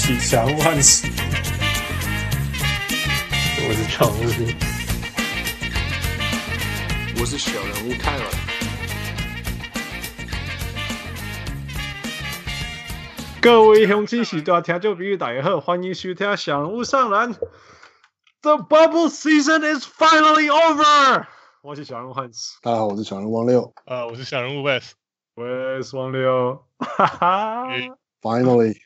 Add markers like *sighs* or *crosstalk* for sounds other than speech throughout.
我是小人物汉斯，我是小人物，我是小人物泰尔。各位乡亲时代听众朋友大家好，欢迎收听小人物上篮。The bubble season is finally over。我是小人物汉斯，大家好，我是小人物王六。啊，我是小人物 Wes，Wes 王六。哈哈，Finally。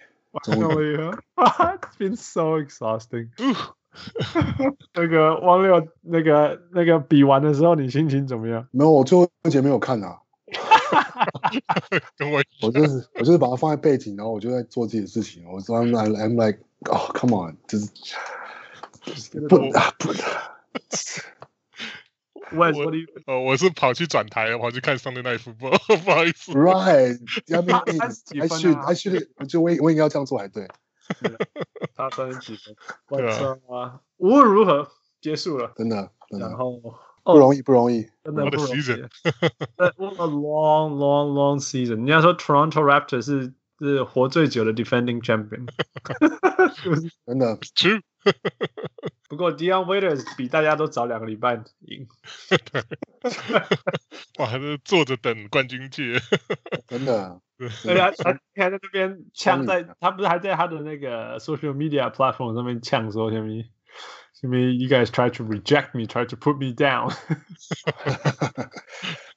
Finally, *laughs* it's been so exhausting。*laughs* 那个汪六，那个那个比完的时候，你心情怎么样？没有，我最后一节没有看啊。*laughs* 我我就是我就是把它放在背景，然后我就在做自己的事情。我说 I'm I'm like oh come on，就是不不。我哦，我是跑去转台，跑去看 Sunday Night Football，不好意思。Right，*laughs* 要不还是还是就我我应该要这样做才对。他三十几分，*laughs* 对啊。无论如何，结束了，真的，真的。然后不容易，不容易，真的不容易。A long, long, long season。人家说 Toronto Raptors 是是活最久的 defending champion。真的，True。不过 Dion Waiters 比大家都早两个礼拜赢。我还是坐着等冠军戒，真的。对啊，他还在那边呛，在他不是还在他的那个 social media platform 上面呛说什么什么 You guys try to reject me, try to put me down。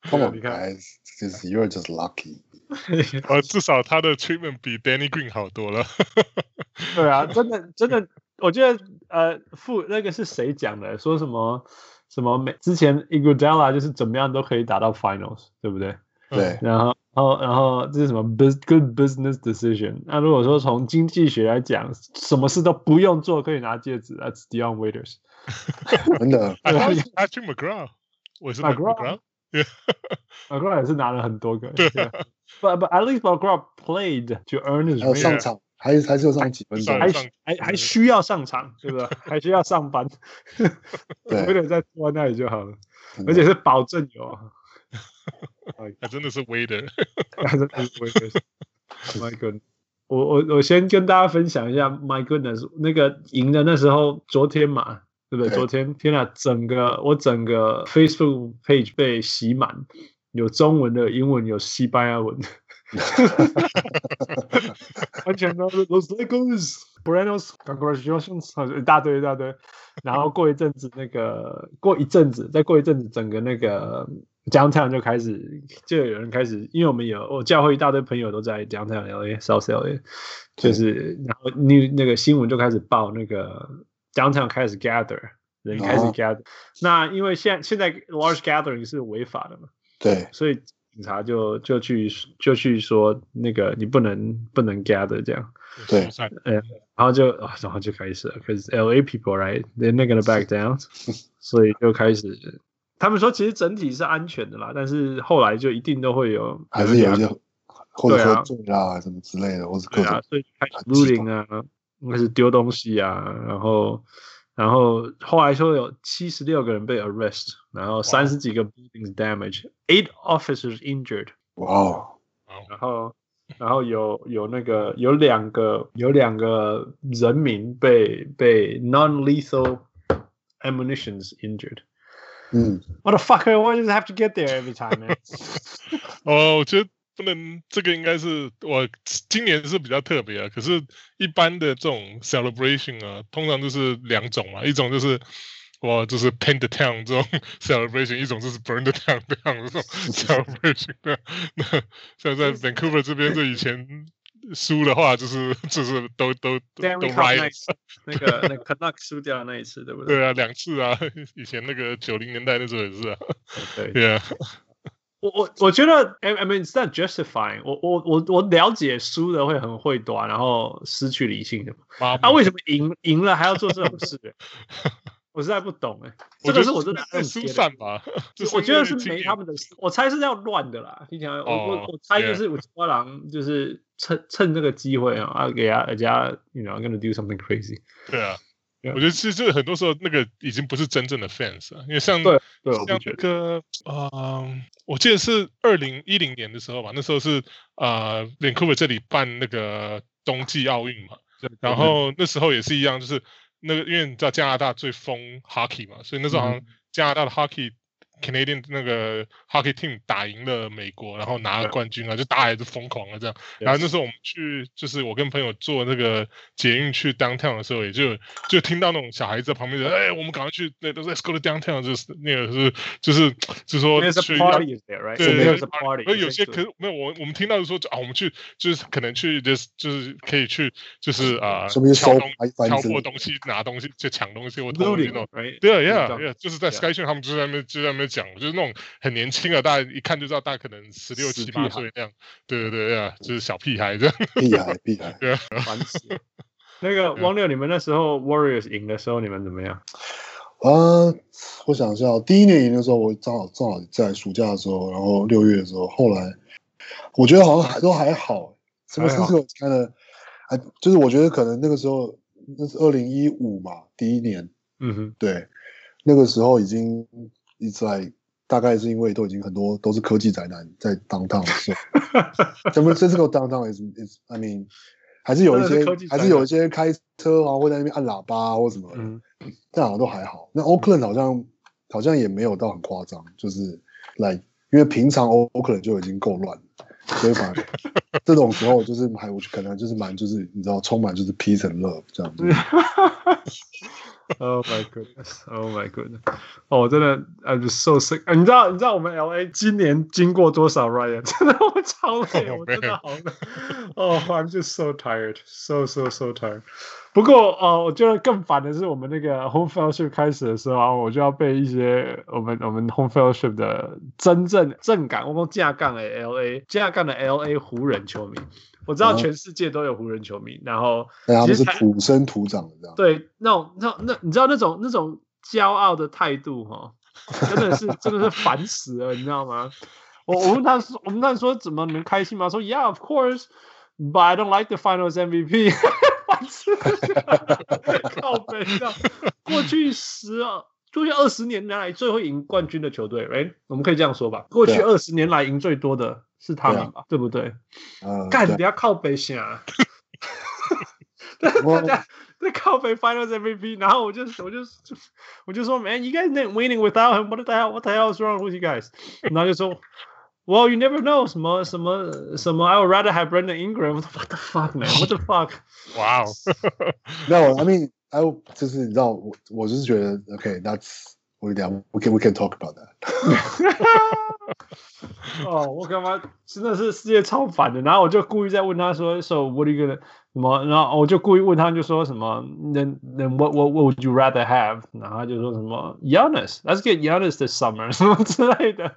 Come on, guys, just you're just lucky。呃，至少他的 *laughs* treatment 比 Danny Green 好多了。对啊，真的真的。我觉得呃，副那个是谁讲的？说什么什么每之前 Iguodala 就是怎么样都可以打到 Finals，对不对？对。然后然后然后这是什么 bus good business decision？那如果说从经济学来讲，什么事都不用做可以拿戒指，That's Dion Waiters。真的。Patrick McGraw，我是 McGraw，McGraw 也是拿了很多个。对。But but at least McGraw played to earn his。上场。还还是有上几分钟，还还还需要上场，对不对？还需要上班，对，有点在坐那里就好了，而且是保证有，还真的是 waiter，还真的是 waiter。My goodness，我我我先跟大家分享一下，My goodness，那个赢的那时候，昨天嘛，对不对？昨天，天哪，整个我整个 Facebook page 被洗满，有中文的、英文、有西班牙文。*laughs* 完全都是 Los Lakers，Buenos，Congratulations，一大堆一大堆。然后过一阵子，那个过一阵子，再过一阵子，整个那个 Downtown 就开始，就有人开始，因为我们有我教会一大堆朋友都在 Downtown LA，South LA，就是然后那那个新闻就开始报，那个 Downtown 开始 gather，人开始 gather。那因为现现在 large gathering 是违法的嘛，对，所以。警察就就去就去说那个你不能不能 gather 这样，对，嗯，然后就啊，然后就开始了，cause LA people right they're not gonna back down，*laughs* 所以就开始，他们说其实整体是安全的啦，但是后来就一定都会有，还是有些或者喝醉啊。什么之类的，或是各种，所以开始 looting 啊，开始丢东西啊，然后。然后后来说有七十六个人被 arrest，然后三十几个 buildings damage，eight officers injured。哇！然后然后有有那个有两个有两个人民被被 non-lethal ammunitions injured。嗯。What the fuck? Why does it have to get there every time, man？*laughs* 哦，我觉得。 不能，这个应该是我今年是比较特别啊。可是，一般的这种 celebration 啊，通常就是两种嘛，一种就是我，就是 paint the town 这种 *laughs* celebration，一种就是 burn the town 这样的这种 *laughs* celebration。那像在 Vancouver 这边，就以前输的话，就是 *laughs* 就是都都都 riot。那个那 Canucks 输掉那一次，对不对？对啊，两次啊，以前那个九零年代那时候也是啊。对对啊。我我我觉得，I mean it's not justifying。我我我我了解输的会很会短，然后失去理性的啊、为什么赢赢了还要做这种事？*laughs* 我实在不懂哎。这个是我真的很疏散吧？我觉得是没他们的事。我猜是要乱的啦。听起来，我我我猜就是五花狼，就是趁趁这个机会啊，给他人家，you know gonna do something crazy。对啊。我觉得其实很多时候那个已经不是真正的 fans 了，因为像对对像那个嗯、呃，我记得是二零一零年的时候吧，那时候是啊，Vancouver、呃、这里办那个冬季奥运嘛，然后那时候也是一样，就是那个因为你知道加拿大最疯 hockey 嘛，所以那时候好像加拿大的 hockey。Canadian 那个 hockey team 打赢了美国，然后拿了冠军啊，就大家也是疯狂了这样。然后那时候我们去，就是我跟朋友坐那个捷运去 downtown 的时候，也就就听到那种小孩子在旁边说：“哎，我们赶快去，那都是 Let's go to downtown，就是那个是就是就是说去。”对对对。而有些可是没有我我们听到的说啊，我们去就是可能去就是就是可以去就是啊，敲东敲破东西拿东西就抢东西，我偷那种。对呀呀，就是在 Sky 他们就在那边就在那边。讲就是那种很年轻的，大家一看就知道，大概可能十六七八岁那样。对对对啊，就是小屁孩这样。屁孩屁孩，对啊，烦死。*laughs* 那个汪六，你们那时候 Warriors 赢的时候，你们怎么样？啊，我想一下，第一年赢的时候，我正好正好在暑假的时候，然后六月的时候，后来我觉得好像还都还好。什么时候看了？还就是我觉得可能那个时候那是二零一五嘛，第一年。嗯哼，对，那个时候已经。一直在，大概是因为都已经很多都是科技宅男在 downtown 的时候，*laughs* 怎么这这个 downtown is is I mean 还是有一些还是有一些开车啊，或在那边按喇叭啊或什么，嗯，但好像都还好。那 Oakland 好像好像也没有到很夸张，就是来，因为平常 Oakland 就已经够乱，所以反正 *laughs* 这种时候就是还我可能就是蛮就是你知道充满就是 peace and love 这样子。*laughs* Oh my goodness! Oh my goodness! 哦，我真的，I'm just so sick。你知道，你知道我们 LA 今年经过多少 Ryan？真的，我超累，我真的好累。哦、oh,，I'm just so tired, so so so tired。不过，哦，我觉得更烦的是，我们那个 Home Fellowship 开始的时候，我就要被一些我们我们 Home Fellowship 的真正正港，我们架杠的 LA 架杠的 LA 湖人球迷。我知道全世界都有湖人球迷，嗯、然后其实他们是土生土长的这样。对，那种那那你知道那种那种骄傲的态度哈，真的是真的是烦死了，你知道吗？我我问他说，我们他说怎么能开心吗？说 Yeah, of course, but I don't like the Finals MVP。*laughs* *laughs* 靠北上，过去十二。过去二十年来最会赢冠军的球队，哎，我们可以这样说吧？过去二十年来赢最多的是他们吧？对，对不对？嗯，干，不要靠北想，大家在靠北 Finals *laughs* MVP，然后我就我就我就说，Man，you guys ain't winning without him，what the hell？What the hell is wrong with you guys？然后就说，Well，you never know，什么什么什么，I would rather have Brandon Ingram，what the fuck man？What the fuck？Wow，No，I *laughs* *laughs* mean。哎，就是你知道，我我就是觉得，OK，That's， 我讲，We can we can talk about that。*laughs* 哦，我干嘛真的是世界超烦的，然后我就故意在问他说，So what are you gonna 什么？然后我就故意问他，就说什么，Then then what what what would you rather have？然后他就说什么，Giannis，Let's get Giannis this summer，*laughs* 什么之类的。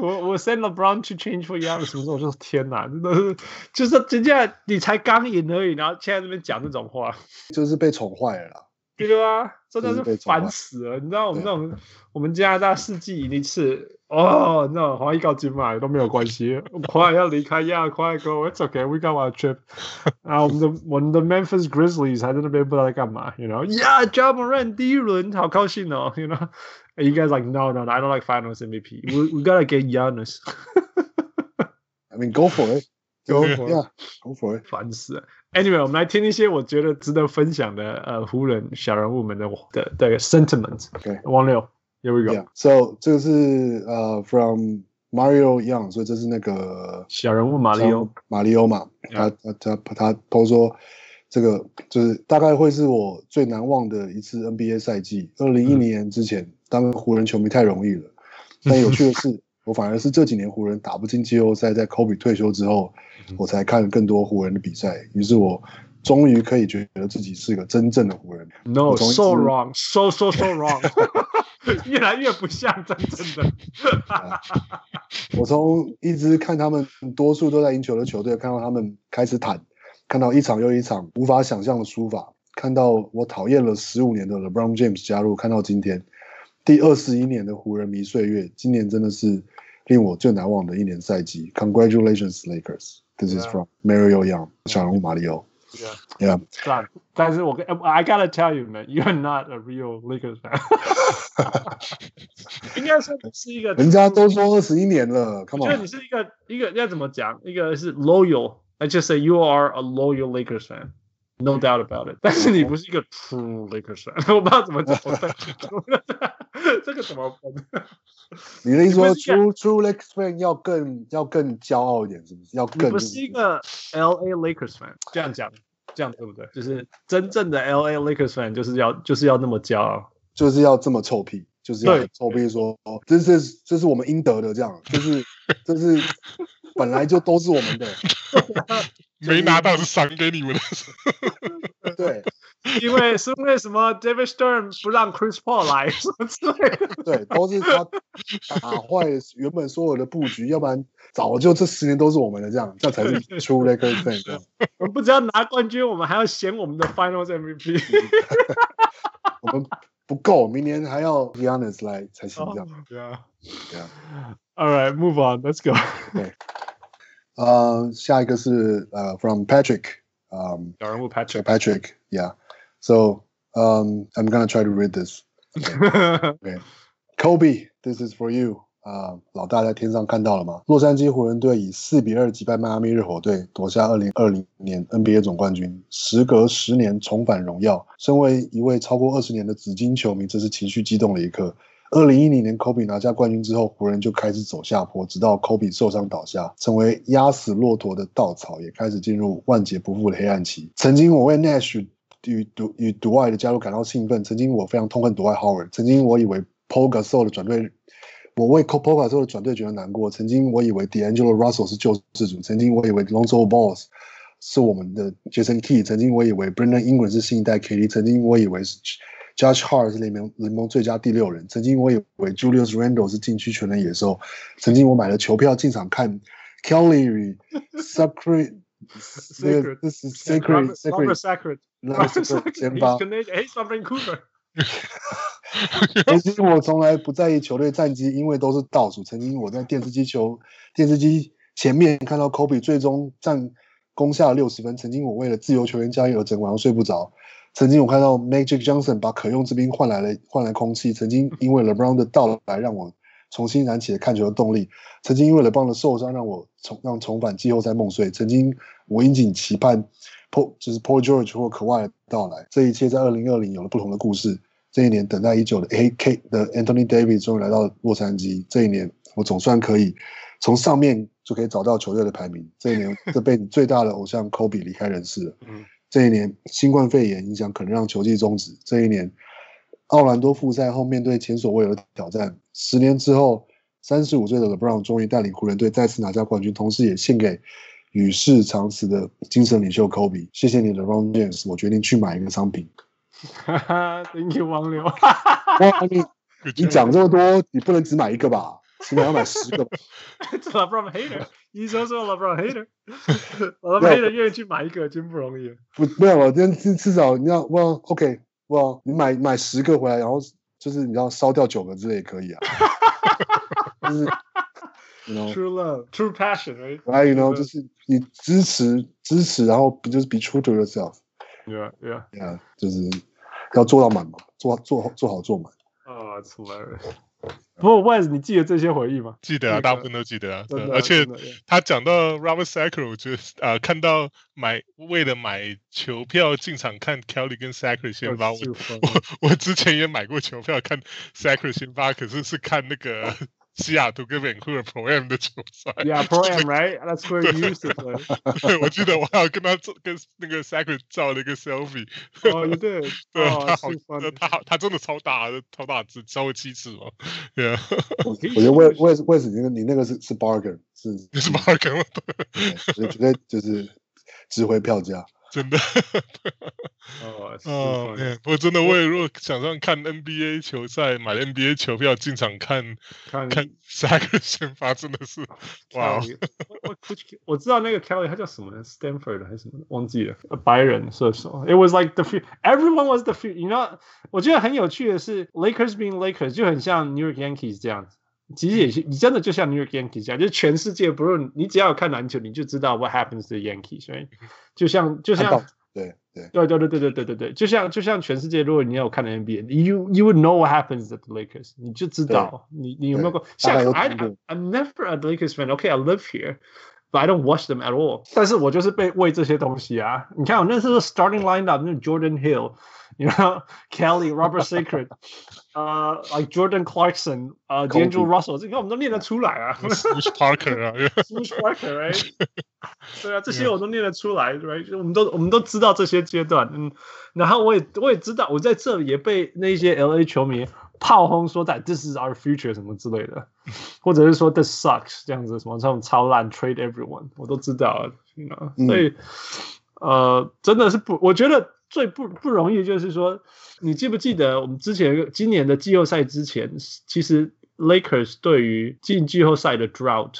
我我 send *laughs* LeBron to change for Giannis 什么时候？我就说天哪，真的是，就是人家你才刚赢而已，然后现在这边讲这种话，就是被宠坏了啦， 对啊，真的是烦死了。你知道我们那种，我们加拿大四季赢一次，哦，那华裔高金嘛都没有关系，快要离开呀，快 go，it's okay，we got our trip。啊，我们的我们的 Memphis Grizzlies 还在那边不知道在干嘛，you know，Yeah，Ja Morant 第一轮好高兴哦，you know。You guys like no no I don't like Finals MVP. We we gotta get Giannis. I mean, go for it. Go for it. Yeah, go for it. 烦死了。Anyway，我们来听一些我觉得值得分享的呃湖人小人物们的的的 sentiment。OK，王六，Here we go. Yeah. So 这个是呃 from Mario Young，所以这是那个小人物马里欧马里欧嘛。他他他他他说。这个就是大概会是我最难忘的一次 NBA 赛季。二零一零年之前，当湖人球迷太容易了。但有趣的是，我反而是这几年湖人打不进季后赛，在 Kobe 退休之后，我才看更多湖人的比赛。于是我终于可以觉得自己是个真正的湖人。No，so wrong，so so so wrong，越来越不像真正的。*laughs* 我从一直看他们多数都在赢球的球队，看到他们开始坦。看到一场又一场无法想象的输法，看到我讨厌了十五年的 LeBron James 加入，看到今天第二十一年的湖人迷岁月，今年真的是令我最难忘的一年赛季。Congratulations Lakers! This is from Mario Young，小人物马里奥。Yeah，yeah. 但但是我跟 I gotta tell you man, you're not a real Lakers fan。应该说是一个，人家都说二十一年了，Come on。我觉得你是一个一个要怎么讲？一个是 loyal。I just say you are a loyal Lakers fan。No doubt about it，但是你不是一个 true Lakers fan，我不知道怎么讲，这个怎么分？*laughs* 你的意思说 true true Lakers fan 要更要更骄傲一点，是不是？要更你不是一个 LA Lakers fan，这样讲，这样对不对？就是真正的 LA Lakers fan 就是要就是要那么骄傲，就是要这么臭屁，就是要臭屁说，这是这是我们应得的，这样，就是这是 *laughs* 本来就都是我们的。*laughs* 没拿到是赏给你们的，*laughs* 对，因为是为什么 David Stern 不让 Chris Paul 来什么之类的？对，都是他打坏原本所有的布局，要不然早就这十年都是我们的，这样这才是 True Lakers fan。我们不只要拿冠军，我们还要嫌我们的 Finals MVP。我们不够，明年还要 Giannis 来才行，这样。对啊，对啊。All right, move on. Let's go. 对。呃，下一个是呃，from Patrick，嗯，小人物 Patrick，Patrick，yeah，so um, I'm gonna try to read this. Okay, *laughs* Kobe，this is for you. 啊，老大在天上看到了吗？洛杉矶湖人队以四比二击败迈阿密热火队，夺下二零二零年 NBA 总冠军，时隔十年重返荣耀。身为一位超过二十年的紫金球迷，这是情绪激动的一刻。二零一零年，Kobe 拿下冠军之后，湖人就开始走下坡，直到 Kobe 受伤倒下，成为压死骆驼的稻草，也开始进入万劫不复的黑暗期。曾经我为 Nash 与独与独爱的加入感到兴奋，曾经我非常痛恨独爱 Howard，曾经我以为 Pau Gasol 的转队，我为 Pau Gasol 的转队觉得难过，曾经我以为 D'Angelo Russell 是救世主，曾经我以为 Lonzo Ball 是我们的 Jason Kidd，曾经我以为 Brandon Ingram 是新一代 KD，曾经我以为是。Josh Hart 是联盟联盟最佳第六人。曾经我以为 Julius Randle 是禁区全能野兽。曾经我买了球票进场看 Kelly 与 Sacred，这个这是 Sacred Sacred Sacred Sacred 先发。Hey, Vancouver。*laughs* 曾经我从来不在意球队战绩，因为都是倒数。曾经我在电视机球电视机前面看到 Kobe 最终战攻下六十分。曾经我为了自由球员交易而整晚上睡不着。曾经我看到 Magic Johnson 把可用之兵换来了换来空气。曾经因为 LeBron 的到来让我重新燃起了看球的动力。曾经因为 LeBron 的受伤让我重让重返季后赛梦碎。曾经我殷切期盼 Paul 就是 Paul George 或 Kawhi 的到来。这一切在二零二零有了不同的故事。这一年等待已久的 AK 的 Anthony Davis 终于来到洛杉矶。这一年我总算可以从上面就可以找到球队的排名。这一年这 *laughs* 辈子最大的偶像 Kobe 离开人世了。这一年，新冠肺炎影响可能让球季终止。这一年，奥兰多复赛后面对前所未有的挑战。十年之后，三十五岁的 LeBron 终于带领湖人队再次拿下冠军，同时也献给与世长辞的精神领袖 Kobe。谢谢你，LeBron James。我决定去买一个商品。哈哈，Thank you，王流。哇，你你讲这么多，你不能只买一个吧？起码要买十个吧。LeBron hater，你说说 LeBron hater，LeBron hater 愿意去买一个真不容易。不，没有，我今天至少你要，哇，OK，哇，你买买十个回来，然后就是你要烧掉九个之类也可以啊。就是，you know，true love，true passion，right？you know，就是你支持支持，然后就是 be true to yourself。Yeah，yeah，yeah，就是要做到满嘛，做做做好做满。啊，出来了。不过 w i s 你记得这些回忆吗？记得啊，大部分都记得啊。而且他讲到 Robert Sacre，我觉得啊，看到买为了买球票进场看 Kelly 跟 Sacre 先发，我我我之前也买过球票看 Sacre 先发，可是是看那个。西雅图跟 Vancouver Pro Am 的球赛，Yeah Pro Am right，That's where you used to play。我记得我还有跟他做跟那个 Sacre 照了一个 selfie。哦，对，对，他好，他好，他真的超大，超大只，超过七尺嘛。对啊，我觉得为为为什么你那个你那个是是 bargain 是是 bargain 吗？我觉得就是值回票价。真的，哦，哦，我真的，我也如果想上看 NBA 球赛，买 NBA 球票进场看，看看下个先发，真的是，哇！我我知道那个 Kelly 他叫什么呢？Stanford 还是什么？忘记了，白人射手。It was like the few, everyone was the you know，我觉得很有趣的是，Lakers being Lakers 就很像 New York Yankees 这样子。其实也是，你真的就像 New York Yankees 一样，就是全世界不论你只要有看篮球，你就知道 What happens to the Yankees，所以就像就像对对对对对对对对对对，就像就像全世界，如果你有看 NBA，you you would know what happens at the Lakers，你就知道你你有没有过像 I I'm never a Lakers fan，OK I live here。but I don't watch them at all。但是我就是被喂这些东西啊！你看我那时候 starting lineup，那 Jordan Hill，you know，Kelly，Robert *laughs* *laughs* *laughs* Sacred，呃，like Jordan Clarkson，呃，D'Angelo Russell，这个我们都念得出来啊。Swoosh Parker 啊，Swoosh Parker，right？对啊，这些我都念得出来，right？我们都我们都知道这些阶段，嗯，然后我也我也知道，我在这里也被那些 LA 球迷。 炮轰说在 This is our future 什么之类的，*laughs* 或者是说 This sucks 这样子什么这种超烂 Trade everyone 我都知道，you know? 所以、嗯、呃真的是不，我觉得最不不容易就是说，你记不记得我们之前今年的季后赛之前，其实 Lakers 对于进季后赛的 drought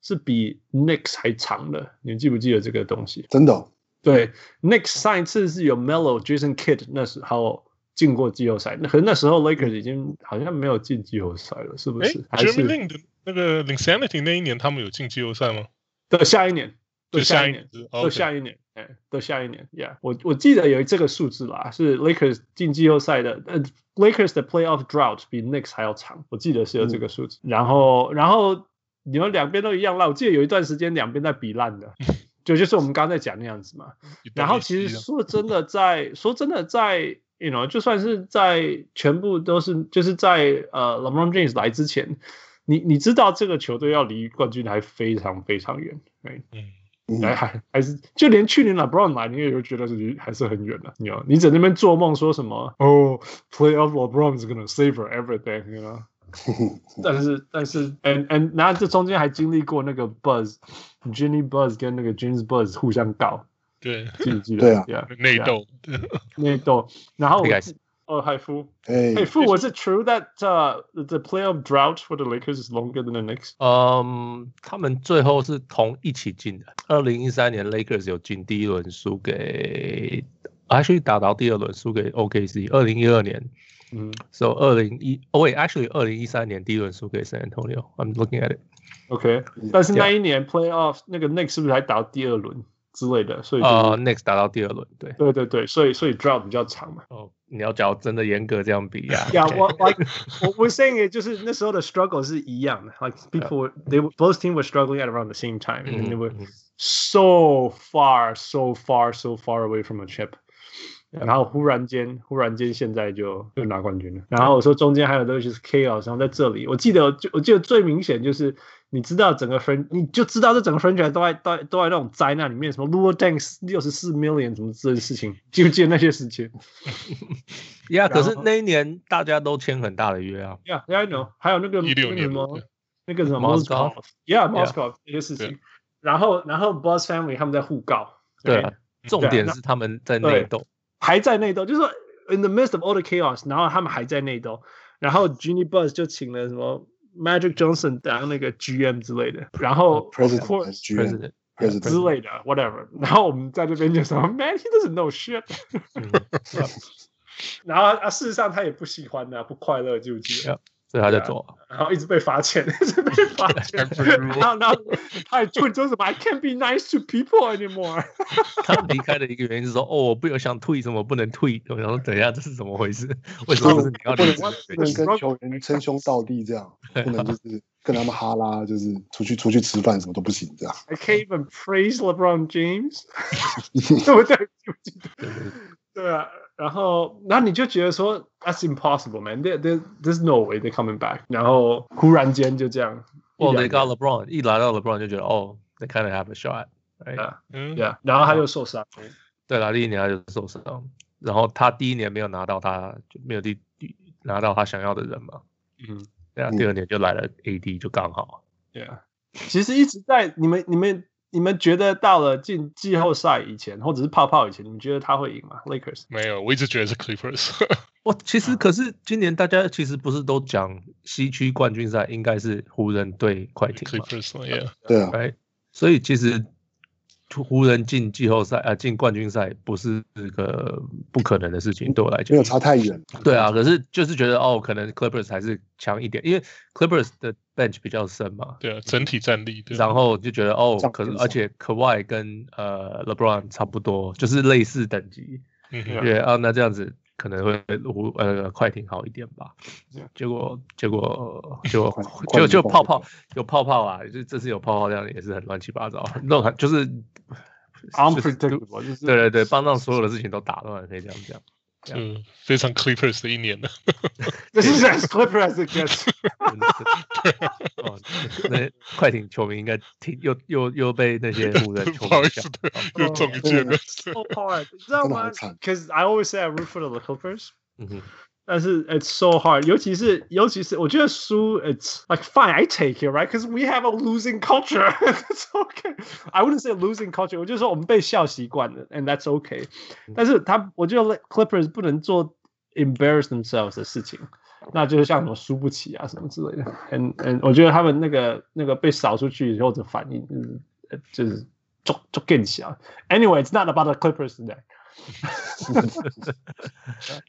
是比 Knicks 还长的，你记不记得这个东西？真的、哦？对，Knicks 上一次是有 Melo Jason Kidd 那时候。进过季后赛，那可是那时候 Lakers 已经好像没有进季后赛了，是不是？哎，Jeremy Lin 的那个 Linsanity 那一年，他们有进季后赛吗？对，下一年，对，下一年，对，下一年，哎，对，下一年，Yeah，我我记得有这个数字啦，是 Lakers 进季后赛的，呃，Lakers 的 Playoff Drought 比 Knicks 还要长，我记得是有这个数字。然后，然后你们两边都一样烂，我记得有一段时间两边在比烂的，*laughs* 就就是我们刚才讲那样子嘛。然后其实说真的，在说真的在。You know，就算是在全部都是，就是在呃，LeBron James 来之前，你你知道这个球队要离冠军还非常非常远，对，嗯，还还还是就连去年 LeBron 来，你也会觉得是离还是很远的。You know，你在那边做梦说什么？哦、oh，Playoff LeBron is gonna save everything，you know？但是但是，and and 然后这中间还经历过那个 Buzz，Jimmy Buzz 跟那个 James Buzz 互相告。对，记得？对啊，内斗，内斗。然后哦，海夫，海夫，Was it true that the playoff drought for the Lakers is longer than the Knicks？嗯，他们最后是同一起进的。二零一三年 Lakers 有进第一轮输给，还是打到第二轮输给 OKC。二零一二年，嗯，So 二零一，哦喂，Actually 二零一三年第一轮输给 San Antonio。I'm looking at it。OK，但是那一年 playoff 那个 Knicks 是不是还打到第二轮？之类的，所以呃、uh,，next 打到第二轮，对，对对对，所以所以 drought 比较长嘛。哦、oh,，你要讲真的严格这样比呀、啊？呀、yeah, *laughs* 我 like 我我 saying it 就是那时候的 struggle 是一样的，like people they both team were struggling at around the same time and they were so far so far so far away from a chip，然后忽然间忽然间现在就就拿冠军了。然后我说中间还有东西是 chaos，然后在这里我记得就我记得最明显就是。 你知道整个分，你就知道这整个 franchise 都在都在都在那种灾难里面，什么 Luol Deng 六十四 million 什么之类的事情，*laughs* 记不记得那些事情？呀、yeah,，可是那一年大家都签很大的约啊。Yeah, yeah, I know，还有那个一六年那个什么那个什么 Moscow，Yeah，Moscow 这些事情。然后然后 Boss Family 他们在互告。对、啊，重点是他们在内斗，还在内斗，就是说 in the midst of all the chaos，然后他们还在内斗，然后 Jeanie Buss 就请了什么。Magic Johnson 当那个 GM 之类的，然后 President President 之类的 Whatever，然后我们在这边就说 Man he doesn't know shit，然后啊事实上他也不喜欢啊，不快乐就记得。所以他在做，然后一直被罚钱，*laughs* 一直被罚钱，*laughs* 然后然后他还 tweet 说什么 I can't be nice to people anymore。*laughs* 他离开的一个原因是说，哦，我不有想 tweet 什么不能我想说等一下这是怎么回事？为什么不是你要离开？不能跟球员称兄道弟这样，不能就是跟他们哈拉，就是出去出去吃饭什么都不行这样。I can't even praise LeBron James，对不对？对啊。然后，然后你就觉得说，That's impossible, man. There, there, there's no way they're coming back. 然后忽然间就这样，Well, they got LeBron. 一来到 LeBron 就觉得，哦，they kind of have a shot. Yeah, yeah. 然后他又受伤。对了，第一年他就受伤。然后他第一年没有拿到他，就没有第拿到他想要的人嘛。嗯，对啊。第二年就来了 AD，就刚好。Yeah. 其实一直在你们，你们。你们觉得到了进季后赛以前，或者是泡泡以前，你们觉得他会赢吗？Lakers 没有，我一直觉得是 Clippers。*laughs* 我其实可是今年大家其实不是都讲西区冠军赛应该是湖人对快艇吗？Clippers，yeah，对啊，所以其实。湖人进季后赛啊，进冠军赛不是个不可能的事情，对我来讲，没有差太远。对啊，可是就是觉得哦，可能 Clippers 还是强一点，因为 Clippers 的 bench 比较深嘛。对啊，整体战力。然后就觉得哦，可是而且 Kawhi 跟呃 LeBron 差不多，就是类似等级。嗯，对啊，那这样子可能会呃快艇好一点吧。结果结果就就就泡泡有泡泡啊，就这次有泡泡这样也是很乱七八糟，弄很就是 unpredictable，就是对对对，帮让所有的事情都打乱，可以这样讲。嗯，非常 Clippers 的一年呢。这是 as Clippers as it gets。哦，那快艇球迷应该挺又又又被那些湖人球迷不好意思，又中一箭了。 So hard，你知道吗？Because I always say I root for the Clippers。嗯哼。 但是 it's so hard，尤其是尤其是我觉得输，it's like fine I take it right because we have a losing culture *laughs* it's okay I wouldn't say losing culture 我就说我们被笑习惯了 and that's okay 但是他我觉得 Clippers 不能做 embarrass themselves 的事情那就是像什么输不起啊什么之类的 and and 我觉得他们那个那个被扫出去以后的反应就是就是就就更小 anyway it's not about the Clippers today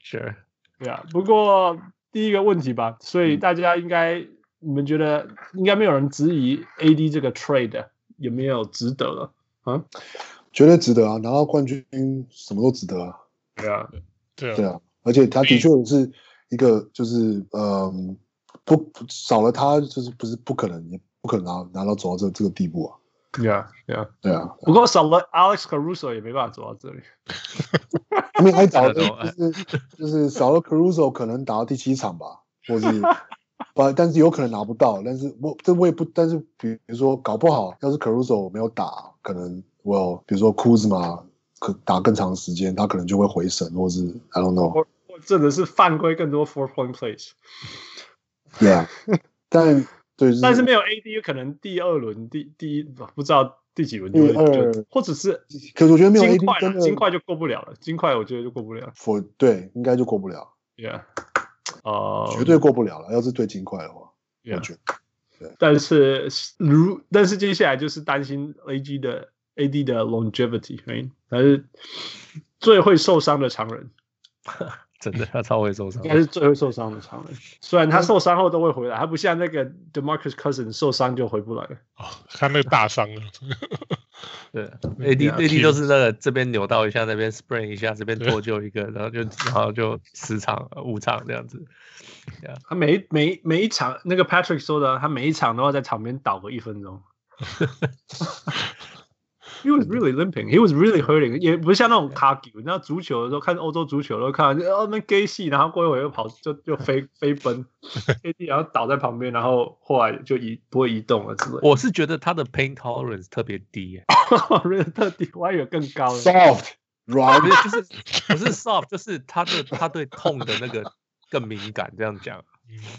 sure *laughs* 对啊，不过第一个问题吧，所以大家应该，嗯、你们觉得应该没有人质疑 AD 这个 trade 有没有值得了啊？绝对值得啊！拿到冠军什么都值得啊！对啊，对啊，对啊！而且他的确是一个，就是嗯，不少了他，就是不是不可能，也不可能拿拿到走到这这个地步啊！对啊，对啊，对啊！不过少了 Alex Caruso 也没办法走到这里。因为还早的就是就是少了 Caruso 可能打到第七场吧，或是不，*laughs* 但是有可能拿不到。但是我这我也不，但是比如说搞不好，要是 Caruso 没有打，可能我比如说 Kuzma 可打更长时间，他可能就会回神，或是 I don't know，或真的是犯规更多 four point plays。对啊，但对，但是没有 AD 可能第二轮第第一不知道。第几轮就会，或者是，可是我觉得没有 AD 金块，金块就过不了了。金块我觉得就过不了。For 对，应该就过不了。Yeah，呃，绝对过不了了。要是对金块的话，Yeah，我觉得。对，但是如但是接下来就是担心 AD 的 AD 的 longevity，他是最会受伤的常人。真的，他超会受伤，应该是最会受伤的常人。虽然他受伤后都会回来，他不像那个 DeMarcus Cousins 受伤就回不来了。哦，他那个大伤 *laughs* 了。对，AD AD 都是那个这边扭到一下，那边 sprain 一下，这边脱臼一个，然后就然后就十场五场这样子。他每每每一场，那个 Patrick 说的，他每一场都要在场边倒个一分钟。*laughs* He was really limping. He was really hurting. 也不是像那种卡球，你知道足球的时候看欧洲足球都看，哦那 gay 戏，然后过一会儿又跑就就飞飞奔，AD 然后倒在旁边，然后后来就移不会移动了之类。我是觉得他的 pain tolerance 特别低，really 特低，我还以为更高。Soft，right？不是，不是 soft，就是他对他对痛的那个更敏感。这样讲，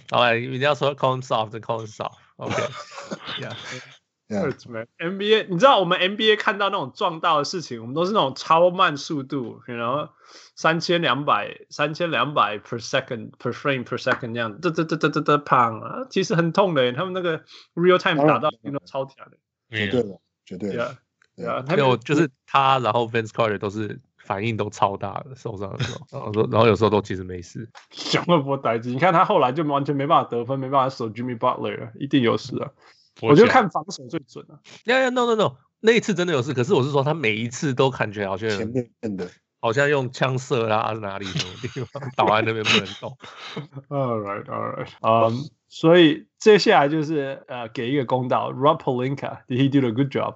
好吧，一定要说 call soft，call him soft。OK，yeah。Hurts man. NBA，你知道我们 NBA 看到那种撞到的事情，我们都是那种超慢速度，然后三千两百、三千两百 per second per frame per second 那样，嘚嘚嘚嘚嘚嘚砰啊！其实很痛的，他们那个 real time 打到那种超强的，绝对的，绝对的。对啊，还有就是他，然后 Vince Carter 都是反应都超大的，受伤的时候，*laughs* 然后说，然后有时候都其实没事，想都不待机。你看他后来就完全没办法得分，没办法守 Jimmy Butler，一定有事啊。我觉得看防守最准啊！呀呀，no no no，那一次真的有事。可是我是说，他每一次都感觉好像前面的，好像用枪射啦，哪里什么地方倒在那边不能动。*laughs* All right, all right. 嗯，所以接下来就是呃，给一个公道，Rob Pelinka，did he do a good job？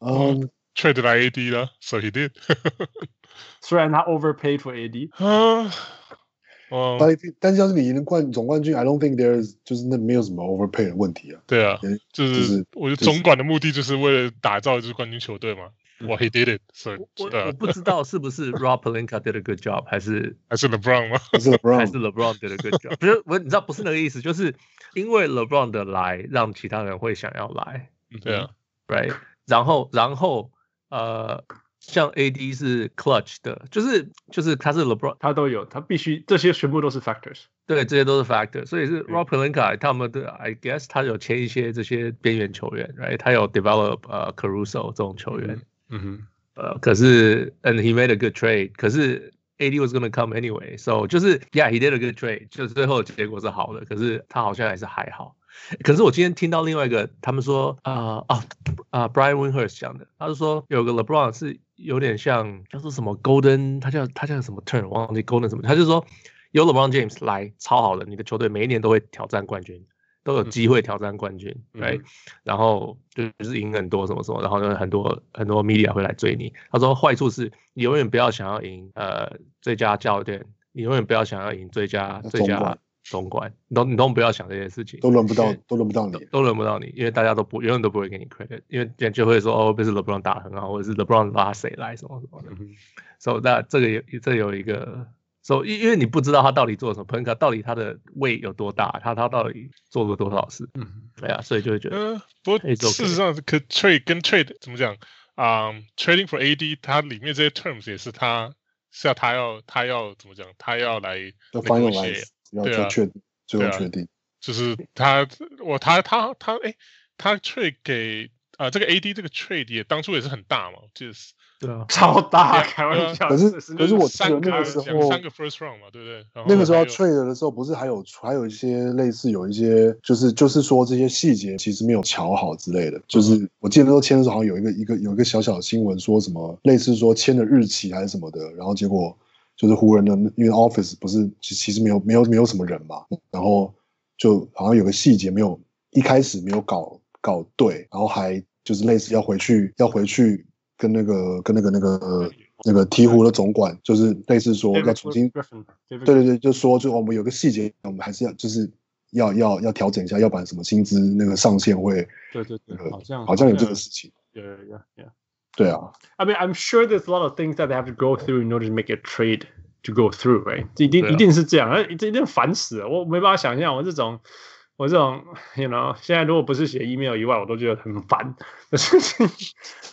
嗯，trade 来 AD 了，so he did。*laughs* 虽然他 overpaid for AD。哦，但但是要是你赢冠总冠军，I don't think there's 就是那没有什么 overpay 的问题啊。对啊，就是我觉得总管的目的就是为了打造一支冠军球队嘛。哇，he did it，所以我我不知道是不是 Rob Pelinka did a good job，还是 *laughs* 还是 LeBron 吗？还是 LeBron？还是 LeBron did a good job？不是，我你知道不是那个意思，就是因为 LeBron 的来，让其他人会想要来。对啊，right，然后然后呃。像 AD 是 clutch 的，就是就是他是 LeBron，他都有，他必须这些全部都是 factors，对，这些都是 factor，所以是 Rob Pelinka 他们的，I guess 他有签一些这些边缘球员，right？他有 develop 呃、uh, Caruso 这种球员，嗯哼，呃，可是 and he made a good trade，可是 AD was gonna come anyway，so 就是 yeah he did a good trade，就是最后结果是好的，可是他好像还是还好。可是我今天听到另外一个，他们说啊啊啊 Brian Windhorst 讲的，他是说有个 LeBron 是。有点像叫做什么 Golden，他叫他叫什么 Turn，忘记 Golden 什么，他就说有 LeBron James 来超好的，你的球队每一年都会挑战冠军，都有机会挑战冠军，对、嗯，然后就是赢很多什么什么，然后呢很多很多 media 会来追你。他说坏处是你永远不要想要赢呃最佳教练，你永远不要想要赢最佳最佳。总管，你都你都不要想这些事情，都轮不到，都轮不到你，都轮不到你，因为大家都不永远都不会给你 credit，因为人就会说哦，不是 LeBron 打很好，或者是 LeBron 拉谁来什么什么的。所以那这个有这有一个，所以因为你不知道他到底做了什么，Pelinka 到底他的胃有多大，他他到底做了多少事，嗯，对啊，所以就会觉得，嗯，不过事实上，可 trade 跟 trade 怎么讲啊？Trading for AD，它里面这些 terms 也是他是要他要他要怎么讲？他要来翻要确确定，最后确定，就是他，我他他他，哎，他 trade 给啊，这个 AD 这个 trade 也当初也是很大嘛，就是对啊，超大，开玩笑。可是可是我记得那个时候三个 first round 嘛，对不对？那个时候要 trade 的时候，不是还有还有一些类似有一些，就是就是说这些细节其实没有瞧好之类的。就是我记得那时候签的时候，好像有一个一个有一个小小的新闻，说什么类似说签的日期还是什么的，然后结果。就是湖人的，因为 Office 不是其其实没有没有没有什么人嘛，然后就好像有个细节没有一开始没有搞搞对，然后还就是类似要回去要回去跟那个跟那个那个那个鹈鹕的总管，就是类似说要重新对对对，就说就我们有个细节，我们还是要就是要要要调整一下，要不然什么薪资那个上限会对对对，好像好像有这个事情，对对对。对啊，I mean I'm sure there's a lot of things that they have to go through in order to make a trade to go through, right？一定一定是这样，这一定烦死了，我没办法想象我这种我这种，you know，现在如果不是写 email 以外，我都觉得很烦。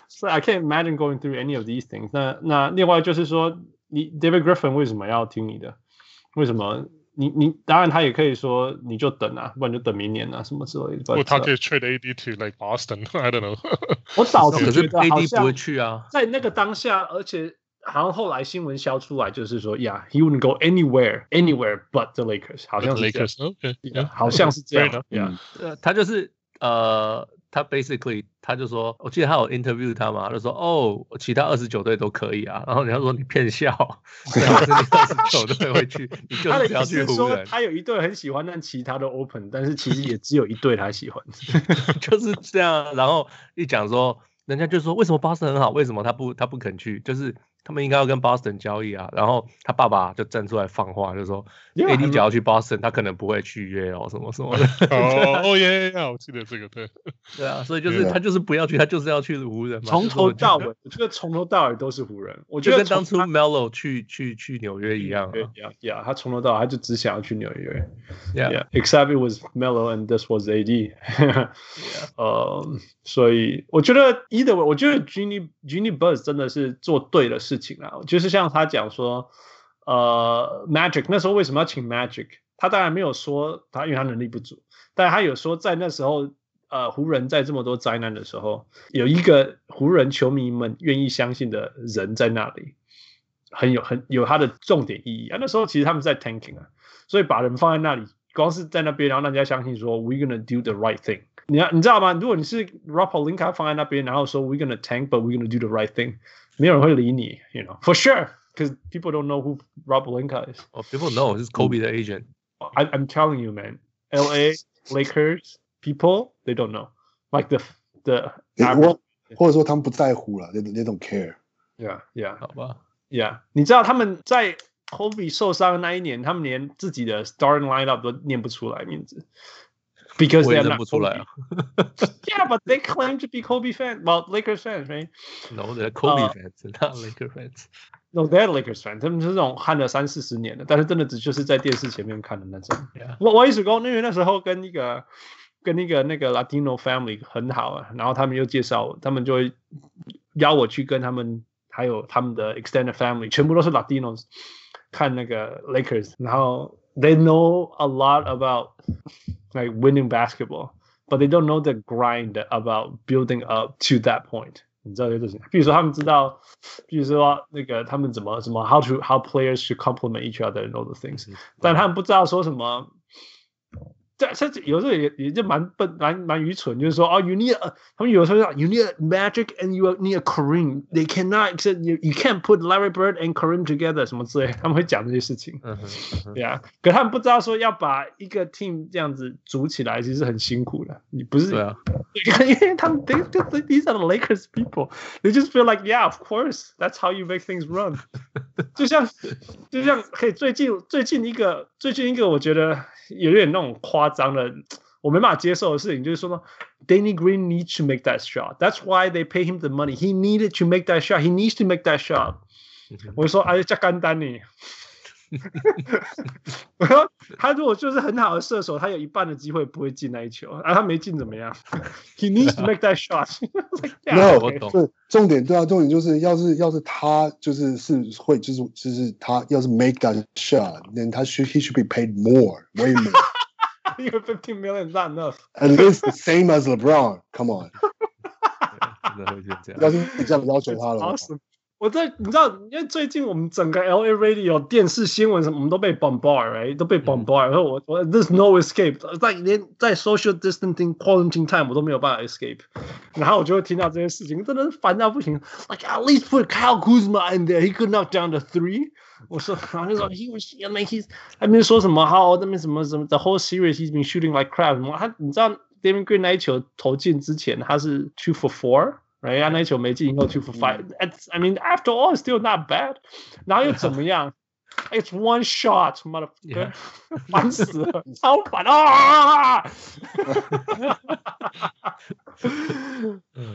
所*laughs* 以 I can't imagine going through any of these things 那。那那另外就是说，你 David Griffin 为什么要听你的？为什么？ 你你当然他也可以说你就等啊，不然就等明年啊什么之类的。不，他可以 trade AD to like Boston，I don't know。我早就觉得 AD 不会去啊，在那个当下，而且好像后来新闻消出来，就是说，Yeah，he wouldn't go anywhere anywhere but the Lakers，好像是 Lakers，OK，好像是这样的，Yeah，呃，他就是呃。他 basically 他就说，我记得他有 interview 他嘛，他就说哦，其他二十九队都可以啊。然后人家说你骗笑，二十九队会去，你就是只要去湖人。他有一队很喜欢，但其他都 open，但是其实也只有一队他喜欢，*laughs* 就是这样。然后一讲说，人家就说为什么巴士很好，为什么他不他不肯去，就是。他们应该要跟 Boston 交易啊，然后他爸爸就站出来放话，就说 AD 只要去 Boston，他可能不会去约哦，什么什么的。*laughs* 哦耶，我记得这个，对，对啊，所以就是他就是不要去，他就是要去湖人嘛。从头到尾，我觉得从头到尾都是湖人。我觉得跟当初 Melo 去去去纽约一样。Yeah，yeah，他从头到尾他就只想要去纽约。Yeah，except it was Melo and this was AD。呃，*laughs* 所以我觉得 either way，我觉得 Jeanie Jeanie Buss 真的是做对了事情啊，就是像他讲说，呃，Magic 那时候为什么要请 Magic？他当然没有说他，因为他能力不足，但他有说在那时候，呃，湖人在这么多灾难的时候，有一个湖人球迷们愿意相信的人在那里，很有很有他的重点意义啊。那时候其实他们在 tanking 啊，所以把人放在那里，光是在那边，然后让人家相信说，we gonna do the right thing。你要你知道吗？如果你是 r a p p e r Linka 放在那边，然后说 we gonna tank，but we gonna do the right thing。没有人会理你，you know for sure，because people don't know who Rob Pelinka is. Oh, people know he's Kobe 的 agent. I, I'm telling you, man. L.A. Lakers people they don't know, like the the. 或者说他们不在乎了，they they don't care. Yeah, yeah. 好吧，Yeah. 你知道他们在 Kobe 受伤的那一年，他们连自己的 starting lineup 都念不出来名字。 Because they are not Kobe. yeah, but they claim to be Kobe fans. Well, Lakers fans, right? No, they're Kobe uh, fans, not Lakers fans. No, they're Lakers fans. 他们是这种看了三四十年的，但是真的只就是在电视前面看的那种。Yeah. 我我一直讲，因为那时候跟一个跟那个那个 Latino family 很好啊，然后他们又介绍我，他们就会邀我去跟他们，还有他们的 extended family，全部都是 Latinos 看那个 Lakers，然后 they know a lot about。like winning basketball, but they don't know the grind about building up to that point。你知道这是？比如说他们知道，比如说那个他们怎么怎么 how to how players should complement each other and all the things，但他们不知道说什么 这这有时候也也就蛮笨，蛮蛮愚蠢，就是说哦，you need a, 他们有时候讲 you need a Magic and you need a Kareem, they cannot you you can't put Larry Bird and Kareem together 什么之类，他们会讲这些事情。嗯哼，对啊，可他们不知道说要把一个 team 这样子组起来，其实很辛苦的。你不是对啊，因为他们 they, they, these are the Lakers people, they just feel like yeah, of course, that's how you make things run 就。就像就像可以最近最近一个最近一个，我觉得。有点那种夸张的，我没办法接受的事情，就是说呢，Danny Green needs to make that shot. That's why they pay him the money. He needed to make that shot. He needs to make that shot. 我就说，哎，这简单你。 我说，他如果就是很好的射手，他有一半的机会不会进那一球，啊，他没进怎么样？He needs to make that shot. No，我懂。重点对啊，重点就是要是要是他就是是会就是就是他要是 make that shot，then 他 should he should be paid more, way more. Even fifteen million is not enough. At least the same as LeBron. Come on. 要是你这样要求他了。我在你知道，因为最近我们整个 LA Radio 电视新闻什么，我们都被 bombard，right? 都被 bombard，然后我我 there's no escape，在连在 social distancing quarantine time 我都没有办法 escape，然后我就会听到这些事情，真的是烦到不行。Like at least put Kyle Kuzma in there, he could knock down the three。我说，然后就说 he was，I mean he's，还没说什么好，那边什么什么 the whole series he's been shooting like crap。他你知道 Damon Green 那一球投进之前他是 two for four。 right？啊，那球没进以后 two for five。I mean after all it's still not bad。然后又怎么样？It's *laughs* one shot，妈的，烦死了，超烦啊！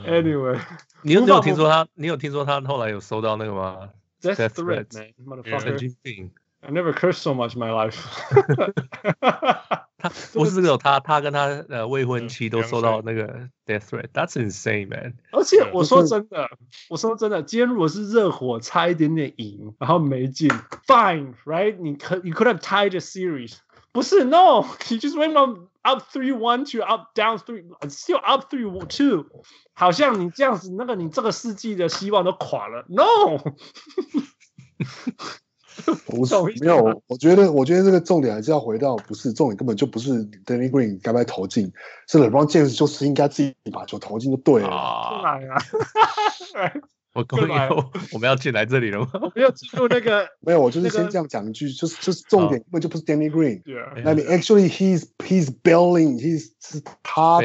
Anyway，你有你有听说他？你有听说他后来有收到那个吗？Death threat，man，motherfucker。 *laughs* I never cursed so much in my life *laughs* 他不是只有他，他跟他呃未婚妻都收到那个 *laughs* death threat。That's insane, man。而且我说真的，我说真的，今天如果是热火差一点点赢，然后没进，fine, right？你可 you could have tied the series。不是，no，he *laughs* just went from up three one to up down three，still up three two。好像你这样子，那个你这个世纪的希望都垮了。No。 *laughs* 不是没有，我觉得，我觉得这个重点还是要回到，不是重点，根本就不是 Danny Green 该不该投进，是 LeBron James 就是应该自己把球投进就对了。啊 *laughs* 我跟你说，我们要进来这里了吗？*laughs* 没有进入那个，*laughs* 没有，我就是先这样讲一句，就是就是重点根本就不是 Danny Green。I mean actually he's he's bailing he's 是他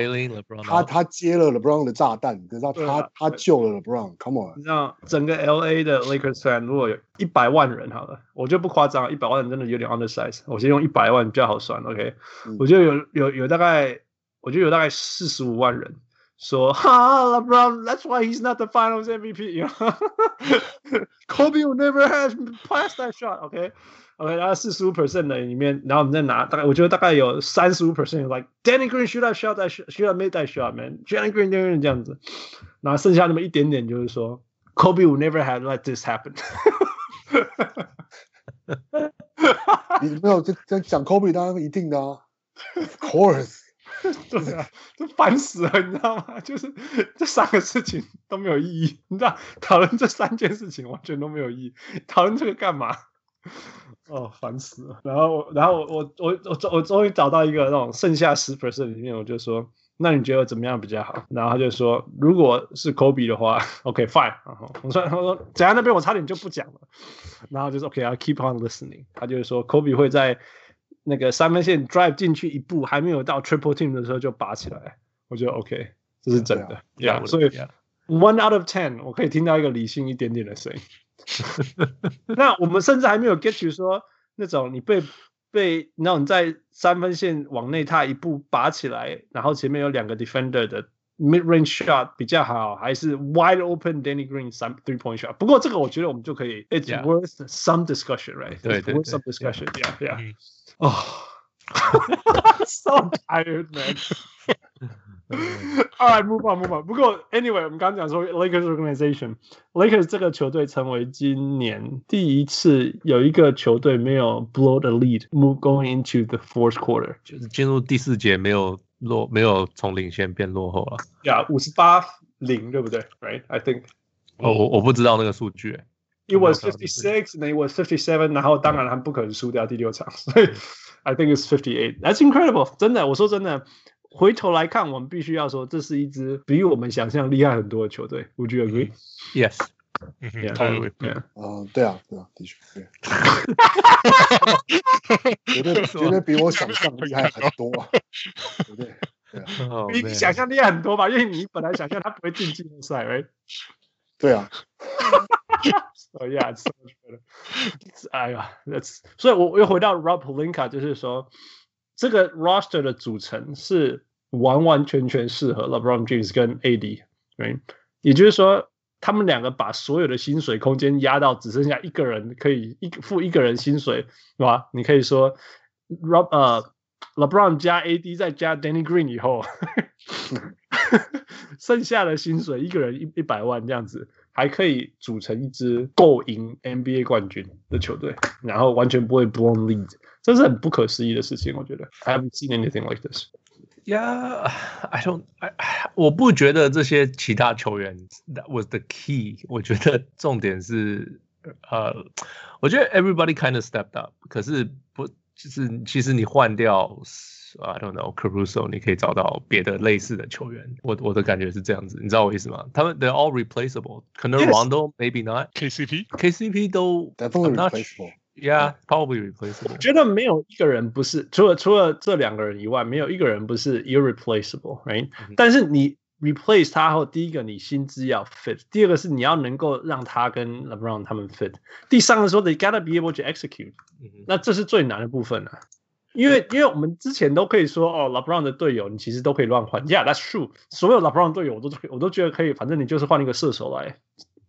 他他接了 LeBron 的炸弹，你知道他他救了 LeBron，Come on。你知道整个 LA 的 Lakers fan 如果有一百万人好了，我就不夸张，一百万人真的有点 undersize。我先用一百万比较好算，OK？我觉得有有有大概，我觉得有大概四十五万人。说*laughs* 哈，LeBron，that's why he's not the Finals MVP。 *laughs* Kobe will never have passed that shot。OK，OK，然后四十五 percent 的里面，然后我们再拿大概，我觉得大概有三十五 percent，like Danny Green should have shot that should have made that shot man，Danny Green 这样子，然后剩下那么一点点就是说，Kobe will never have let this happen。*laughs* 你没有这这讲 Kobe 当然一定的啊，of course。 *laughs* 对啊，就烦死了，你知道吗？*laughs* 就是这三个事情都没有意义，你知道，讨论这三件事情完全都没有意义，讨论这个干嘛？*laughs* 哦，烦死了。然后，然后我我我我我终于找到一个那种剩下十 percent 里面，我就说，那你觉得怎么样比较好？然后他就说，如果是 Kobe 的话，OK fine。然后我说，他说怎样？那边我差点就不讲了。然后就说 OK，I'll keep on listening。他就是说，Kobe 会在。那个三分线 drive 进去一步，还没有到 triple team 的时候就拔起来，我觉得 OK，这是真的。Yeah，所以 one out of ten，我可以听到一个理性一点点的声音。*laughs* 那我们甚至还没有 get to 说那种你被被那种在三分线往内踏一步拔起来，然后前面有两个 defender 的。Mid range shot 比较好，还是 wide open Danny Green 三 three point shot？不过这个我觉得我们就可以，It's worth some discussion, right? 对对对 worth some discussion, yeah, yeah. *laughs* 哦，*laughs* so tired, man. *laughs* All right, move on, move on. 不过 anyway，我们刚刚讲说 Lakers organization，Lakers 这个球队成为今年第一次有一个球队没有 blow the lead，move going into the fourth quarter，就是进入第四节没有。 落没有从领先变落后了，呀，五十八零对不对？Right，I think。哦，我我不知道那个数据。It was fifty six, and then it was fifty seven，然后当然他不可能输掉第六场，所以 I think it's fifty eight. That's incredible，真的，我说真的，回头来看，我们必须要说，这是一支比我们想象厉害很多的球队。Would you agree? Yes. Yeah, totally. Yeah. 嗯，对啊，对啊，的确，*laughs* 对，*laughs* 绝对绝对比我想象厉害很多啊，*laughs* 对不对？对啊，比你想象厉害很多吧？因为你本来想象他不会进季后赛，right？对啊。Oh yeah, so much better. 哎呀，That's 所以，我又回到 Rob Pelinka，就是说，这个 roster 的组成是完完全全适合 LeBron James 跟 AD，right？也就是说。他们两个把所有的薪水空间压到只剩下一个人可以一付一个人薪水，是吧？你可以说，Rob 呃，LeBron 加 AD 再加 Danny Green 以后，*laughs* 剩下的薪水一个人一一百万这样子，还可以组成一支够赢 NBA 冠军的球队，然后完全不会 blown lead，这是很不可思议的事情，我觉得。I haven't seen anything like this. Yeah, *sighs* I don't. *sighs* I, 我不觉得这些其他球员 that was the key。我觉得重点是，呃，我觉得 everybody kind of stepped up。可是不，就是其实你换掉，I don't know Caruso，你可以找到别的类似的球员。我我的感觉是这样子，你知道我意思吗？他们 they're all replaceable。可能 Rondo maybe not。KCP，KCP 都 definitely replaceable。 Yeah, probably replaceable. 我觉得没有一个人不是除了除了这两个人以外，没有一个人不是 irreplaceable，right？、嗯、但是你 replace 他后，第一个你薪资要 fit，第二个是你要能够让他跟 LeBron 他们 fit，第三个说 they gotta be able to execute，、嗯、那这是最难的部分啊。因为因为我们之前都可以说哦，LeBron 的队友你其实都可以乱换，Yeah，that's true。所有 LeBron 队友我都我都觉得可以，反正你就是换一个射手来。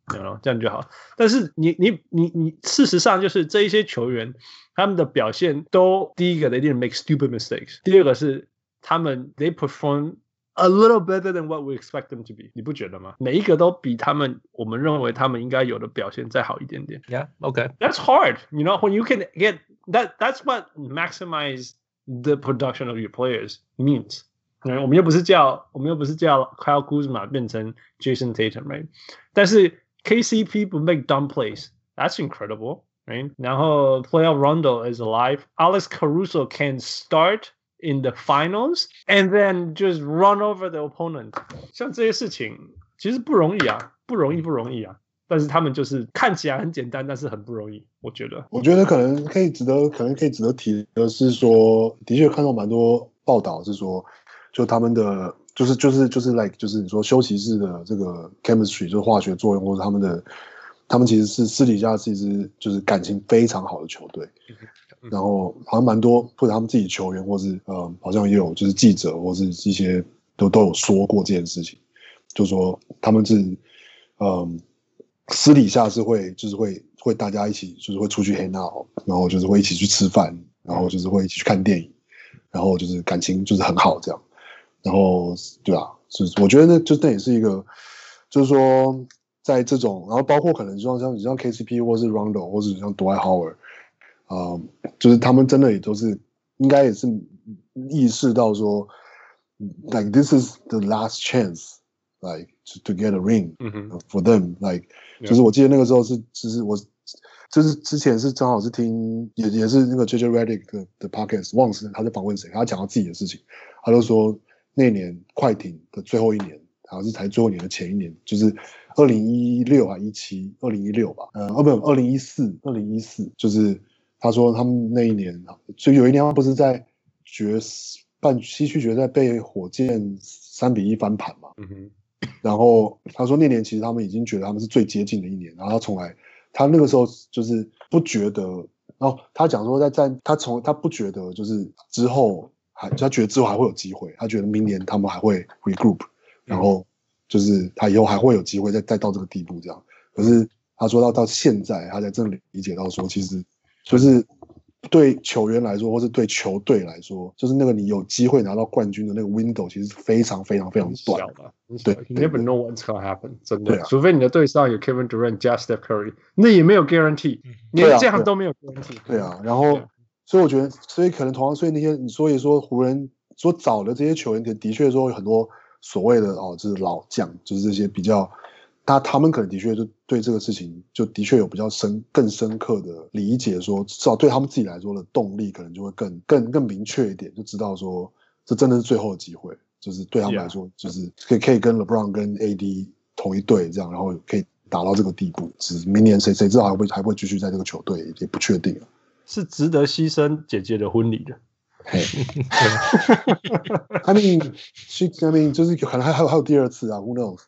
这样就好。但是你你你你，事实上就是这一些球员，他们的表现都第一个，they didn't make stupid mistakes。第二个是他们 they perform a little better than what we expect them to be。你不觉得吗？每一个都比他们我们认为他们应该有的表现再好一点点。Yeah, okay. That's hard. You know, when you can get that, that's what maximize the production of your players means. 我们又不是叫我们又不是叫 Kyle Kuzma 变成 Jason Tatum，right？但是 KCP 不 make dumb plays. That's incredible, right? 然后 Playoff Rondo is alive. Alex Caruso can start in the finals and then just run over the opponent. 像这些事情其实不容易啊，不容易不容易啊。但是他们就是看起来很简单，但是很不容易。我觉得，我觉得可能可以值得，可能可以值得提的是说，的确看到蛮多报道是说，就他们的。 就是就是就是 like 就是你说休息室的这个 chemistry 就是化学作用，或者他们的他们其实是私底下是一支就是感情非常好的球队，然后好像蛮多或者他们自己球员，或是呃好像也有就是记者或是一些都都有说过这件事情，就说他们是嗯私底下是会就是会会大家一起就是会出去 hang out，然后就是会一起去吃饭，然后就是会一起去看电影，然后就是感情就是很好这样。然后，对啊，是我觉得那就那也是一个，就是说，在这种，然后包括可能像像像 KCP 或是 Rondo 或是像 Dwight Howard，啊、呃，就是他们真的也都是应该也是意识到说，like this is the last chance，like to to get a ring for them，like、mm -hmm. 就是我记得那个时候是，其实我就是之前是正好是听也也是那个 JJ Redick 的的 podcast，忘记他在访问谁，他讲到自己的事情，他就说。那年快艇的最后一年，好像是才最后一年的前一年，就是二零一六还一七，二零一六吧，呃，哦不，二零一四，二零一四，就是他说他们那一年，所以有一年他不是在决半西区决赛被火箭三比一翻盘嘛，嗯哼，然后他说那年其实他们已经觉得他们是最接近的一年，然后他从来他那个时候就是不觉得，然后他讲说在战他从他不觉得就是之后。他觉得之后还会有机会，他觉得明年他们还会 regroup，然后就是他以后还会有机会再再到这个地步这样。可是他说到到现在，他才真的理解到说，其实就是对球员来说，或是对球队来说，就是那个你有机会拿到冠军的那个 window，其实是非常非常非常短的。对，You never know what's gonna happen，真的。除非你的队上有 Kevin Durant 加 Steph Curry，那也没有 guarantee，连这样都没有 guarantee。对啊，然后。所以我觉得，所以可能同样，所以那些你所以说湖人所找的这些球员，可的确说有很多所谓的哦，就是老将，就是这些比较他他们可能的确就对这个事情就的确有比较深更深刻的理解说，说至少对他们自己来说的动力可能就会更更更明确一点，就知道说这真的是最后的机会，就是对他们来说就是可以可以跟 LeBron 跟 AD 同一队这样，然后可以打到这个地步。只是明年谁谁知道还会还会继续在这个球队也不确定啊。是值得牺牲姐姐的婚礼的。嘿，*laughs* I mean, she, I mean，就是可能还还有还有第二次啊，Who knows？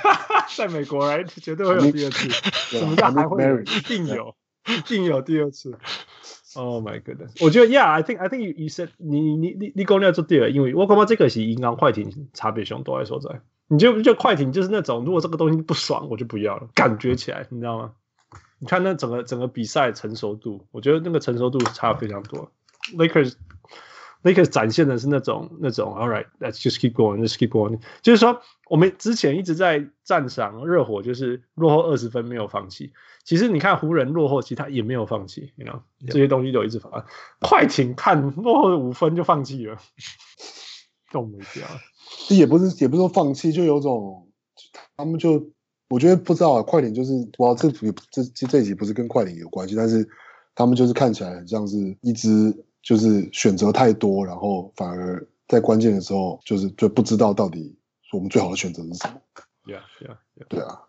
*laughs* 在美国来绝对会有第二次，*laughs* 什么叫还会有？一定有，一定有第二次。Oh my goodness！我觉得，Yeah，I think I think you said 你你你你讲了做对了，因为我感觉这个是银行快艇差别上大的所在。你就就快艇就是那种，如果这个东西不爽，我就不要了，感觉起来，你知道吗？你看那整个整个比赛成熟度，我觉得那个成熟度差非常多。Lakers。Lakers 展现的是那种那种，All right，let's just keep going，let's keep going。就是说，我们之前一直在赞赏热火，就是落后二十分没有放弃。其实你看湖人落后，其实他也没有放弃，you know，这些东西都一直发。快艇看落后五分就放弃了，动不掉。也不是也不是说放弃，就有种他们就我觉得不知道啊。快点就是，哇，这也这这这一集不是跟快点有关系，但是他们就是看起来很像是一支。就是选择太多，然后反而在关键的时候，就是就不知道到底我们最好的选择是什么。Yeah, yeah, yeah. 对啊，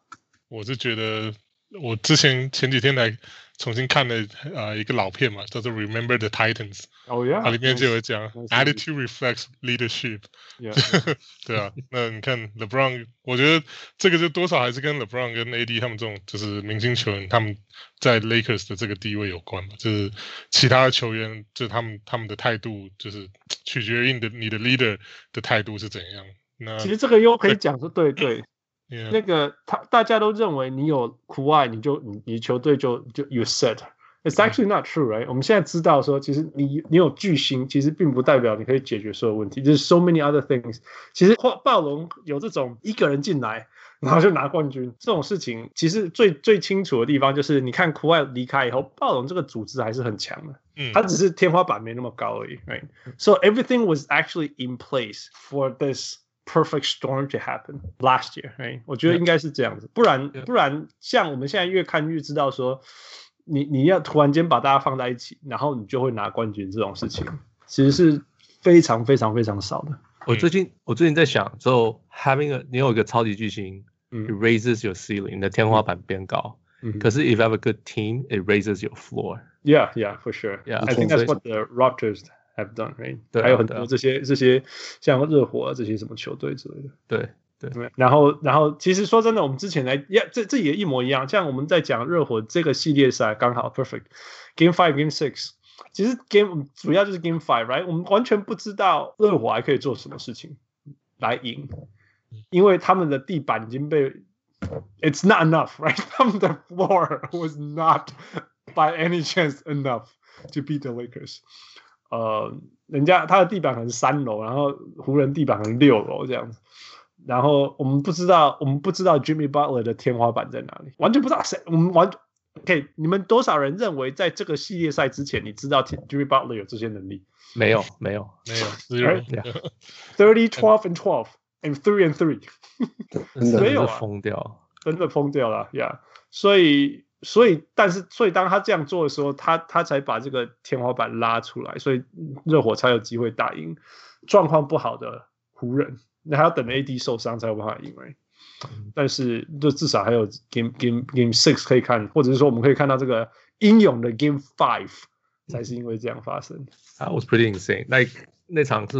我是觉得我之前前几天来重新看了啊、呃、一个老片嘛，叫做《Remember the Titans》。哦呀，它里面就有讲 Attitude reflects leadership。*laughs* 对啊，那你看 LeBron，我觉得这个就多少还是跟 LeBron 跟 AD 他们这种就是明星球员他们在 Lakers 的这个地位有关嘛，就是其他的球员就他们他们的态度就是取决于你的你的 leader 的态度是怎样。那其实这个又可以讲说，对对。Yeah. 那个他大家都认为你有苦爱，你就你你球队就就 you set。It's actually not true, right？我们现在知道说，其实你你有巨星，其实并不代表你可以解决所有问题。就是 so many other things。其实暴龙有这种一个人进来，然后就拿冠军这种事情，其实最最清楚的地方就是，你看苦爱离开以后，暴龙这个组织还是很强的。嗯，他只是天花板没那么高而已，right？So everything was actually in place for this。Perfect storm to happen last year，哎，我觉得应该是这样子，不然不然，像我们现在越看越知道说，你你要突然间把大家放在一起，然后你就会拿冠军这种事情，其实是非常非常非常少的。我最近我最近在想，就 *laughs* having a 你有一个超级巨星，嗯，it raises your ceiling，你的天花板变高，嗯，可是 if you have a good team，it raises your floor。Yeah, yeah, for sure. Yeah, I think that's what the Raptors have done right，对、啊，还有很多这些、啊、这些像热火啊这些什么球队之类的，对对，对。然后然后其实说真的，我们之前来呀，这这也一模一样。像我们在讲热火这个系列赛，刚好 perfect game five game six，其实 game 主要就是 game five，right？我们完全不知道热火还可以做什么事情来赢，因为他们的地板已经被 it's not enough，right？他们的 *laughs* floor was not by any chance enough to beat the Lakers。 呃，人家他的地板可能是三楼，然后湖人地板可能六楼这样子，然后我们不知道，我们不知道 Jimmy Butler 的天花板在哪里，完全不知道谁，我们完，OK，你们多少人认为在这个系列赛之前，你知道 Jimmy Butler 有这些能力？没有，没有，没有，Thirty twelve and twelve and three and three，没有啊，疯掉，真的疯掉了呀，yeah. 所以。所以，但是，所以当他这样做的时候，他他才把这个天花板拉出来，所以热火才有机会打赢状况不好的湖人。那还要等 AD 受伤才有办法赢。但是，就至少还有 Game Game Game Six 可以看，或者是说我们可以看到这个英勇的 Game Five，才是因为这样发生。That was pretty insane。那那场是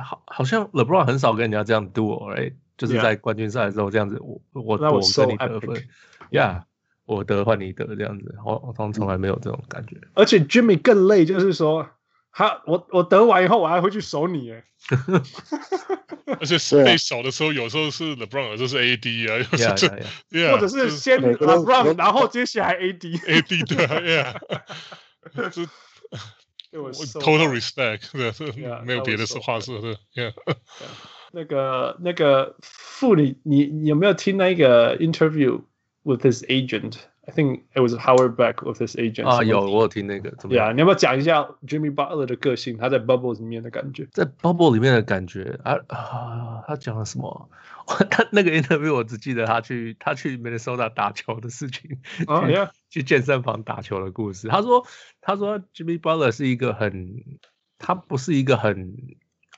好，好像 LeBron 很少跟人家这样 duel，就是在冠军赛的时候这样子，我我我跟你得分，Yeah。我得换你得这样子，我我从从来没有这种感觉。而且 Jimmy 更累，就是说，他我我得完以后，我还会去守你哎。*laughs* 而且被守的时候，有时候是 LeBron，有时候是 AD 啊，有时候 yeah, yeah, yeah. 或者是先 LeBron，然后接下来 AD，AD 对，Yeah，*laughs* 就 total respect，对，没有别的话说的，Yeah。那个那个傅里，你你有没有听那个 interview？with his agent， I think it was Howard Beck with his agent 啊，有我有听那个，怎么样？你要不要讲一下 *laughs* *laughs* Jimmy Butler 的个性？他在 Bubble 里面的感觉，在 Bubble 里面的感觉啊啊，他讲了什么？他那个 interview 我只记得他去他去 Minnesota 打球的事情，啊、oh, yeah. 去健身房打球的故事。他说他说 Jimmy Butler 是一个很，他不是一个很，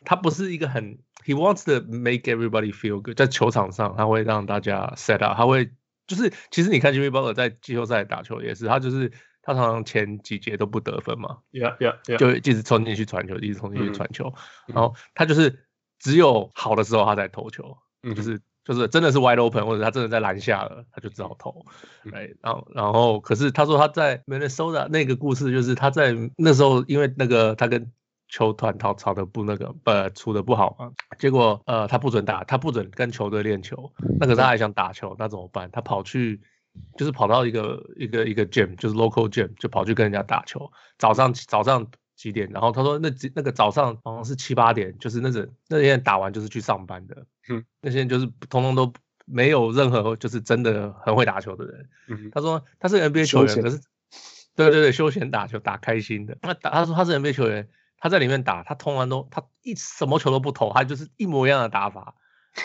他不是一个很，He wants to make everybody feel good，在球场上他会让大家 set up，他会。 就是，其实你看 Jimmy Butler 在季后赛打球也是，他就是他常常前几节都不得分嘛，Yeah Yeah Yeah，就一直冲进去传球，一直冲进去传球，嗯，然后。他就是只有好的时候他才投球，嗯，就是就是真的是 wide open 或者他真的在篮下了，他就只好投，哎，嗯，然后然后可是他说他在 Minnesota 那个故事就是他在那时候因为那个他跟球团吵吵的不那个不出的不好嘛，结果呃他不准打，他不准跟球队练球，那可是他还想打球，那怎么办？他跑去就是跑到一个一个一个 gym，就是 local gym，就跑去跟人家打球。早上早上几点？然后他说那那个早上好像是七八点，就是那阵那些人打完就是去上班的，嗯，那些人就是通通都没有任何就是真的很会打球的人。嗯，他说他是 NBA 球员，可是对对对，休闲打球打开心的。那打他说他是 NBA 球员。他在里面打，他通常都他一什么球都不投，他就是一模一样的打法，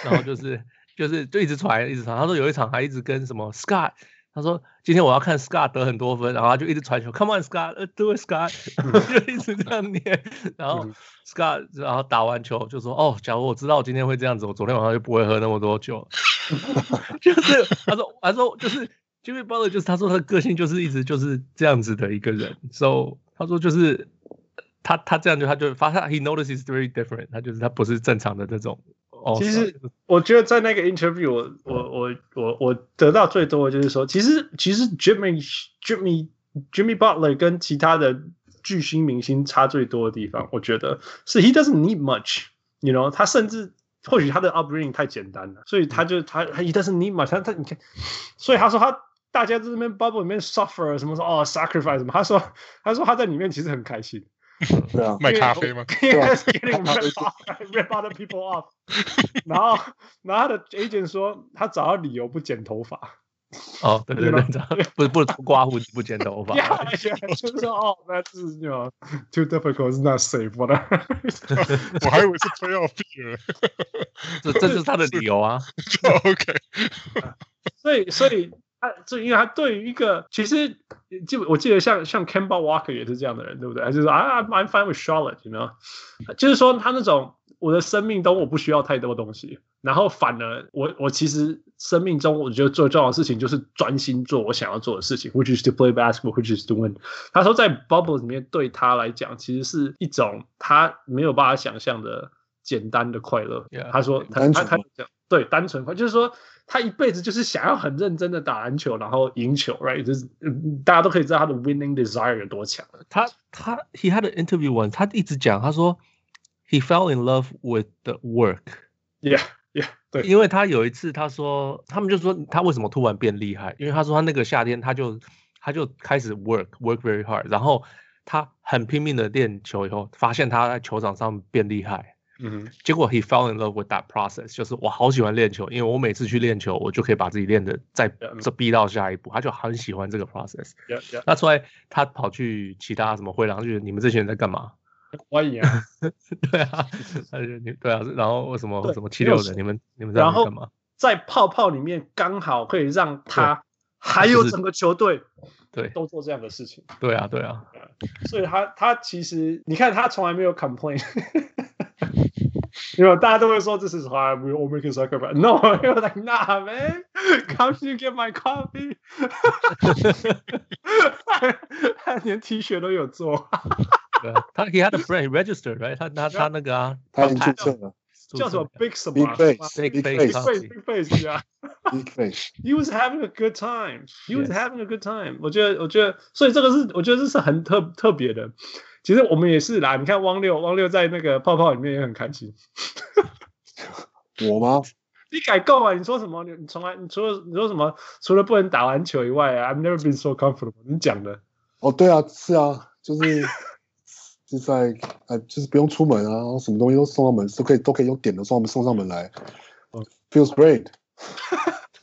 然后就是就是就一直传一直传。他说有一场还一直跟什么 Scott，他说今天我要看 Scott 得很多分，然后他就一直传球，Come on Scott，do it Scott，*laughs* 就一直这样念。*laughs* 然后 Scott 然后打完球就说哦，假如我知道我今天会这样子，我昨天晚上就不会喝那么多酒。*laughs* 就是他说他说就是 Jimmy Butler 就是他说他的个性就是一直就是这样子的一个人，so 他说就是。他他这样就他就发现，he notices very different，他就是他不是正常的这种。哦其实我觉得在那个 interview，我我我我我得到最多的就是说，其实其实 Jimmy Jimmy Jimmy Butler 跟其他的巨星明星差最多的地方，我觉得是 he doesn't need much，you know，他甚至或许他的 upbringing 太简单了，所以他就他他 he doesn't need much，他他你看，所以他说他大家在这边 bubble 里面 suffer 什么说哦 sacrifice 什么，他说他说他在里面其实很开心。对啊，卖咖啡吗？对啊，rip other people off。然后，然后他的 agent 说，他找到理由不剪头发。哦，对对对，不不刮胡子不剪头发。就是说，哦，那是 you know too difficult, it's not safe。我还以为是 playoff beer。这这是他的理由啊。OK。所以，所以。他这因为他对于一个其实就我记得像像 c a m b a Walker 也是这样的人，对不对？他就是啊，I'm fine with Charlotte，you know，就是说他那种我的生命中我不需要太多东西，然后反而我我其实生命中我觉得最重要的事情就是专心做我想要做的事情，which is to play basketball，which is to win。他说在 bubble 里面对他来讲，其实是一种他没有办法想象的简单的快乐。他说他他他讲对单纯快，就是说。他一辈子就是想要很认真的打篮球，然后赢球，right？就是大家都可以知道他的 winning desire 有多强。他他 he had an interview once，他一直讲，他说 he fell in love with the work。Yeah, yeah，对，因为他有一次他说，他们就说他为什么突然变厉害？因为他说他那个夏天他就他就开始 work work very hard，然后他很拼命的练球以后，发现他在球场上变厉害。嗯，结果 he fell in love with that process，就是我好喜欢练球，因为我每次去练球，我就可以把自己练的再这逼到下一步，他就很喜欢这个 process。Yeah, yeah. 那出来他跑去其他什么会，然后就你们这些人在干嘛？欢迎啊！*laughs* 对啊，他就你对啊，然后为什么什么七六人，你们你们在干嘛？在泡泡里面刚好可以让他还有整个球队对都做这样的事情。对啊，对啊，所以他他其实你看他从来没有 complain。因为大家都会说这是 hard, we all make a sacrifice. No, *laughs* he was like, nah, man, come you get my coffee. *laughs* 他连 T 恤都有做。对啊，他 he had a friend registered, right？他他他那个啊，他已经注册了，叫什么 Big 什么 Big Face Big Face Big Face 呀 Big Face。He was having a good time. He was having a good time. 我觉得我觉得，所以这个是我觉得这是很特特别的。 其实我们也是啦，你看汪六，汪六在那个泡泡里面也很开心。*laughs* 我吗？你改够啊！你说什么？你从来你除了你说什么？除了不能打篮球以外啊，I've never been so comfortable。你讲的。哦，对啊，是啊，就是就在哎，就是不用出门啊，然后什么东西都送到门，都可以都可以用点的送我们送上门来。Feels great。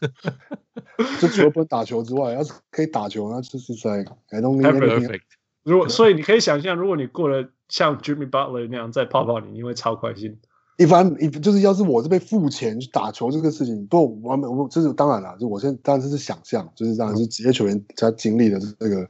*laughs* 就除了不能打球之外，要是可以打球，那就是在 I don't need anything。如果所以你可以想象，如果你过了 *laughs* 像 Jimmy Butler 那样在泡泡里，你会超开心。一般一就是要是我是被付钱去打球这个事情，不，我我这是当然了，就我现在当然这是想象，就是当然是职业球员他经历的这个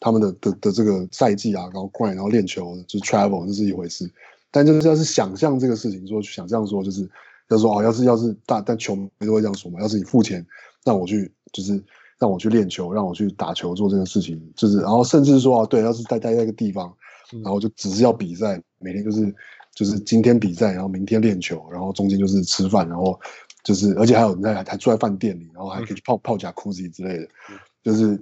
他们的的的这个赛季啊，然后 grind，然后练球，就 travel，这是一回事。但就是要是想象这个事情，说想象说就是要说哦，要是要是大但球迷都会这样说嘛，要是你付钱那我去，就是让我去练球，让我去打球做这个事情，就是然后甚至说啊，对，要是待待在一个地方，然后就只是要比赛，每天就是就是今天比赛，然后明天练球，然后中间就是吃饭，然后就是而且还有人在还住在饭店里，然后还可以去泡泡甲库斯之类的，就是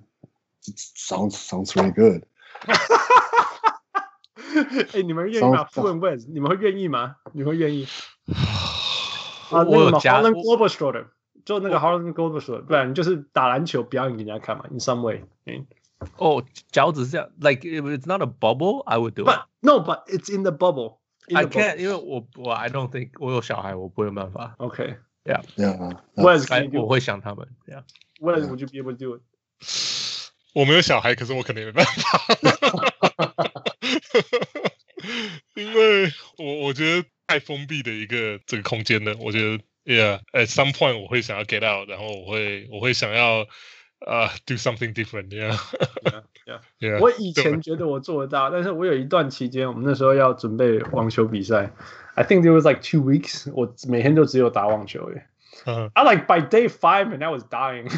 sounds sounds very good。*laughs* 哎，你们愿意吗？问问，你们会愿意吗？你们会愿意？*sighs* 啊，那个 Harlem Globetrotter，就那个 Harlem Globetrotter，不然你就是打篮球表演给人家看嘛。In some way，嗯。哦，脚趾是这样，like if it's not a bubble, I would do it. No, but it's in the bubble. I can't，因为我我 I don't think 我有小孩，我不会有办法。OK, yeah, yeah. Whereas。我会想他们，Yeah。When would you be able to do it？我没有小孩，可是我肯定没办法。因为我我觉得太封闭的一个这个空间呢，我觉得 ，Yeah，at some point 我会想要 get out，然后我会我会想要呃、uh, do something different，Yeah，Yeah，Yeah。Yeah, *laughs* yeah. Yeah. 我以前觉得我做得到，但是我有一段期间，我们那时候要准备网球比赛，I think there was like two weeks，我每天都只有打网球诶。 Uh, I like by day five and *laughs* I was dying，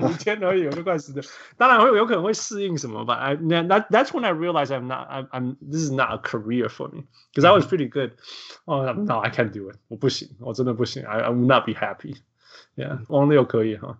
五天而已我就快死了。当然会有可能会适应什么吧。I that that's when I realized I'm not I'm I'm this is not a career for me because I was pretty good. Oh no, I can't do it. 我不行，我真的不行。I I will not be happy. Yeah，王六可以哈。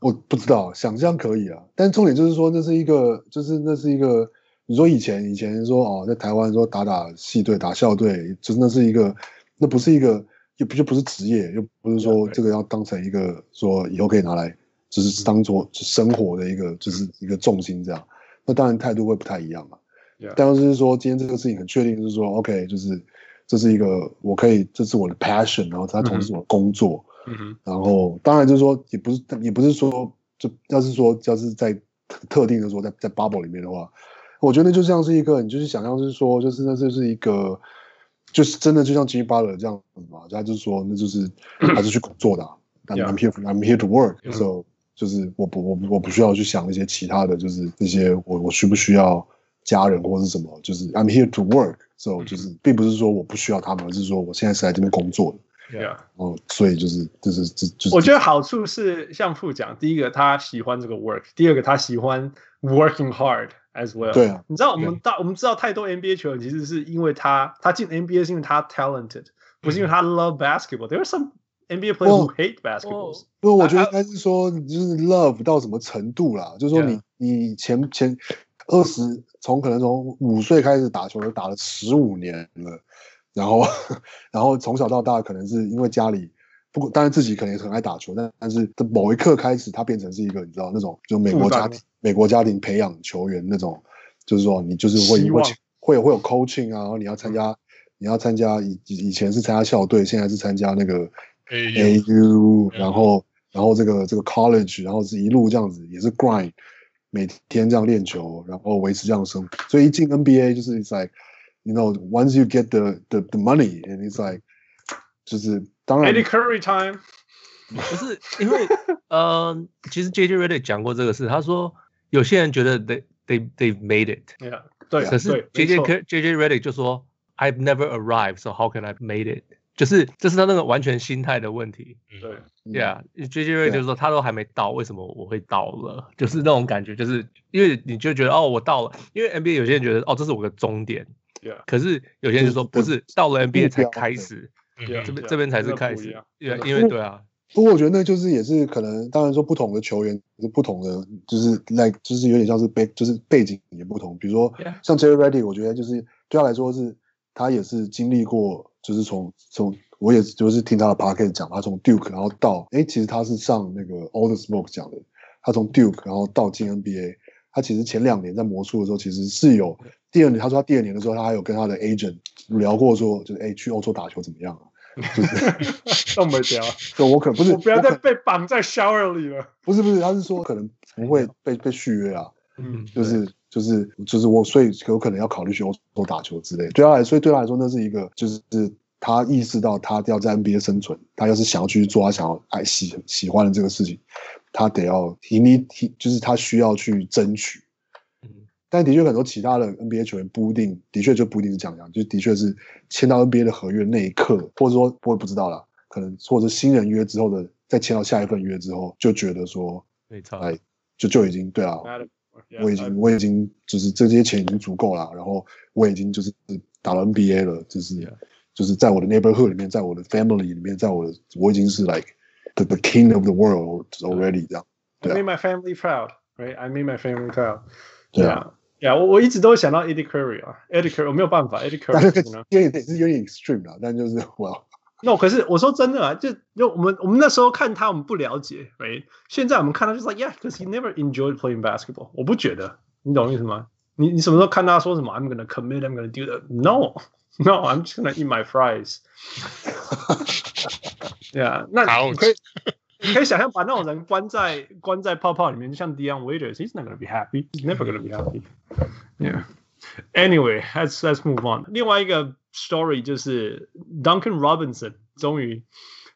我不知道，想象可以啊，但重点就是说，那是一个，就是那是一个。你说以前以前说哦，在台湾说打打系队打校队，就那是一个，那不是一个。 *laughs* 又不就不是职业，又不是说这个要当成一个说以后可以拿来，就是当做生活的一个，就是一个重心这样。那当然态度会不太一样嘛。但是说今天这个事情很确定，就是说 OK，就是这是一个我可以，这是我的 passion，然后它同时是我的工作。嗯，然后当然就是说，也不是也不是说，就要是说要是在特定的说在在 bubble 里面的话，我觉得就像是一个，你就是想象是说，就是那这是一个。就是真的，就像 Jimmy Butler 这样子嘛，他就是说，那就是还是去工作的。I'm here, I'm here to work. So 就是我不，我我不需要去想一些其他的，就是那些我我需不需要家人或是什么，就是 I'm here to work. So 就是并不是说我不需要他们，而是说我现在是来这边工作的。Yeah. 哦，所以就是就是这就是。我觉得好处是像副讲，第一个他喜欢这个 work，第二个他喜欢 working hard。As well，对啊，你知道我们大我们知道太多 NBA 球员其实是因为他他进 NBA 是因为他 talented，不是因为他 love basketball。There are some NBA players who hate basketball。不，我觉得应该是说就是 love 到什么程度啦，就是说你你前前二十从可能从五岁开始打球，都打了十五年了，然后 *laughs* 然后从小到大可能是因为家里。不过，当然自己可能也很爱打球，但但是某一刻开始，他变成是一个你知道那种，就美国家庭美国家庭培养球员那种，就是说你就是会会会有会有 coaching 啊，然后你要参加、嗯、你要参加以以前是参加校队，现在是参加那个 AU，, AU 然后然后这个这个 college，然后是一路这样子也是 grind，每天这样练球，然后维持这样的生活，所以一进 NBA 就是 it's like you know once you get the the the money and it's like 就是。当然 Eddie Curry time，不是因为呃，其实 JJ Redick 讲过这个事，他说有些人觉得 they they they've made it，对，可是 JJ JJ Redick 就说 I've never arrived，so how can I made it？就是这是他那个完全心态的问题。对，Yeah，JJ Redick 就是说他都还没到，为什么我会到了？就是那种感觉，就是因为你就觉得哦，我到了，因为 NBA 有些人觉得哦，这是我的终点，可是有些人就说不是，到了 NBA 才开始。这边这边才是开始，因为因为对啊，不过我觉得那就是也是可能，当然说不同的球员是不同的，就是来就是有点像是背就是背景也不同，比如说像 J. Redick，我觉得就是对他来说是，他也是经历过，就是从从我也就是听他的 p a r k e t 讲，他从 Duke 然后到哎，其实他是上那个 All the Smoke 讲的，他从 Duke 然后到进 NBA，他其实前两年在魔术的时候其实是有，第二年他说他第二年的时候他还有跟他的 agent 聊过说，就是哎去欧洲打球怎么样啊？就是动不了。*laughs* 就我可不是，我不要再被绑在 shower 里了。不是不是，他是说可能不会被被续约啊。嗯，就是就是就是我，所以有可能要考虑去欧洲打球之类。对他来，所以对他来说，那是一个就是他意识到他要在 NBA 生存，他要是想要去做他想要爱喜喜欢的这个事情，他得要提你提，就是他需要去争取。但的确很多其他的 NBA 球员不一定，的确就不一定是这样讲，就的确是签到 NBA 的合约那一刻，或者说我也不知道啦，可能或者新人约之后的，再签到下一份约之后，就觉得说，没错，哎，就就已经对啊，我已经我已经就是这些钱已经足够了，然后我已经就是打了 NBA 了，就是就是在我的 neighborhood 里面，在我的 family 里面，在我的我已经是 like the the king of the world already 这样，对啊。I made my family proud, right? I made my family proud. 对啊。呀，我我一直都想到 Eddie Curry 啊，Eddie Curry 我没有办法，Eddie Curry 有点也是有点 extreme 啦，但就是我。No，可是我说真的啊，就就我们我们那时候看他，我们不了解，，right？，现在我们看他就是 like yeah，because he never enjoyed playing basketball。我不觉得，你懂意思吗？你你什么时候看他说什么？I'm gonna commit, I'm gonna do that. No，no，I'm just gonna eat my fries。对啊，那你可以。你可以想象把那种人关在关在泡泡里面，就像 Dion Waiters，he's not gonna be happy. He's never gonna be happy. Yeah. Anyway, let's let's move on. 另外一个 story 就是 Duncan Robinson 终于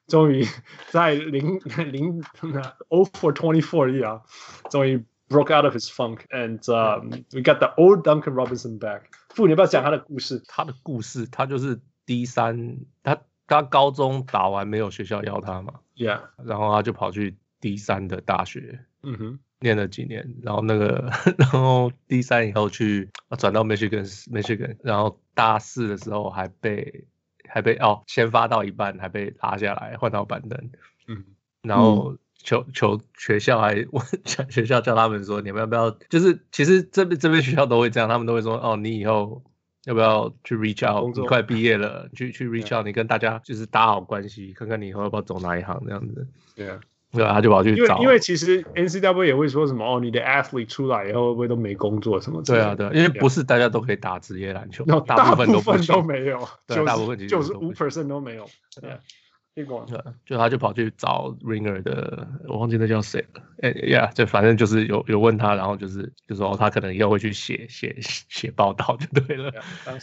终于在零零 *laughs* *laughs* oh for twenty four 啊，终于 broke out of his funk and、um, we got the old Duncan Robinson back. 傅，你要不要讲他的故事？他的故事，他就是 D 三，他 他高中打完没有学校要他嘛？Yeah，然后他就跑去第三的大学，嗯哼，念了几年，然后那个，*laughs* 然后第三以后去转到 Michigan，Michigan，然后大四的时候还被还被哦，先发到一半还被拉下来换到板凳，嗯，然后求求学校还问 *laughs* 学校叫他们说，你们要不要？就是其实这边这边学校都会这样，他们都会说哦，你以后。要不要去 reach out？你快毕业了，去去 reach out，你跟大家就是打好关系，看看你以后要不要走哪一行这样子。对啊，对啊，他就跑去找。因为因为其实 NCAA 也会说什么哦，你的 athlete 出来以后会不会都没工作什么？对啊，对，因为不是大家都可以打职业篮球，*laughs* 大部分都没有，对，大部分九十五 percent 都没有。对。对，就他就跑去找 Ringer 的，我忘记那叫谁了。哎呀，就反正就是有有问他，然后就是就说他可能以后会去写写写报道就对了。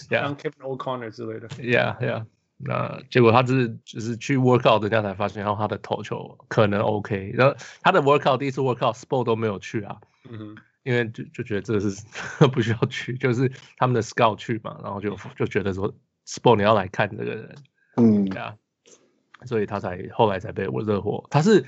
Yeah，当 Kevin O'Connor 之类的。Yeah, yeah。那结果他只是就是去 workout，人家才发现，然后他的投球可能 OK。然后他的 workout 第一次 workout sport 都没有去啊。嗯哼。因为就就觉得这是 *laughs* 不需要去，就是他们的 scout 去嘛，然后就就觉得说 sport 你要来看这个人。嗯。对啊。所以他才后来才被我热火，他是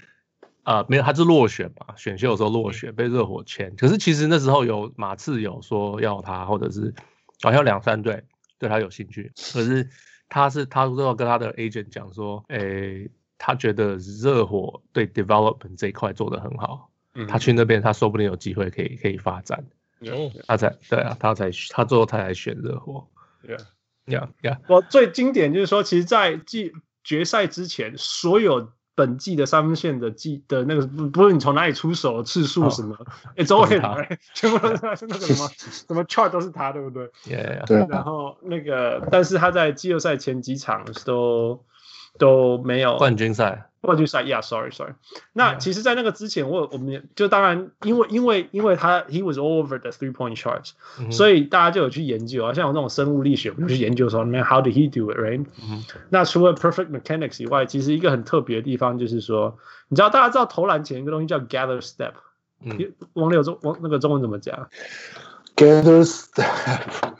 啊、呃、没有，他是落选嘛，选秀的时候落选被热火签。可是其实那时候有马刺有说要他，或者是好像两三队对他有兴趣。可是他是他最后跟他的 agent 讲说，诶、欸，他觉得热火对 development 这一块做得很好，嗯、他去那边他说不定有机会可以可以发展。有，他才对啊，他才他最后他才选热火。Yeah, yeah, yeah。我最经典就是说，其实，在季决赛之前，所有本季的三分线的季的那个，不不论你从哪里出手次数什么，哎，周围来全部都是那个什么 *laughs* 什么 chart 都是他，对不对？对。然后那个，但是他在季后赛前几场都都没有冠军赛。冠军赛，Yeah，sorry，sorry。那其实，在那个之前，我我们就当然，因为因为因为他 he was all over the three point charts，所以大家就有去研究啊，像我那种生物力学，我们就去研究说，那 how did he do it，right？那除了 perfect mechanics 以外，其实一个很特别的地方就是说，你知道大家知道投篮前一个东西叫 gather step，王六中王那个中文怎么讲？gather step，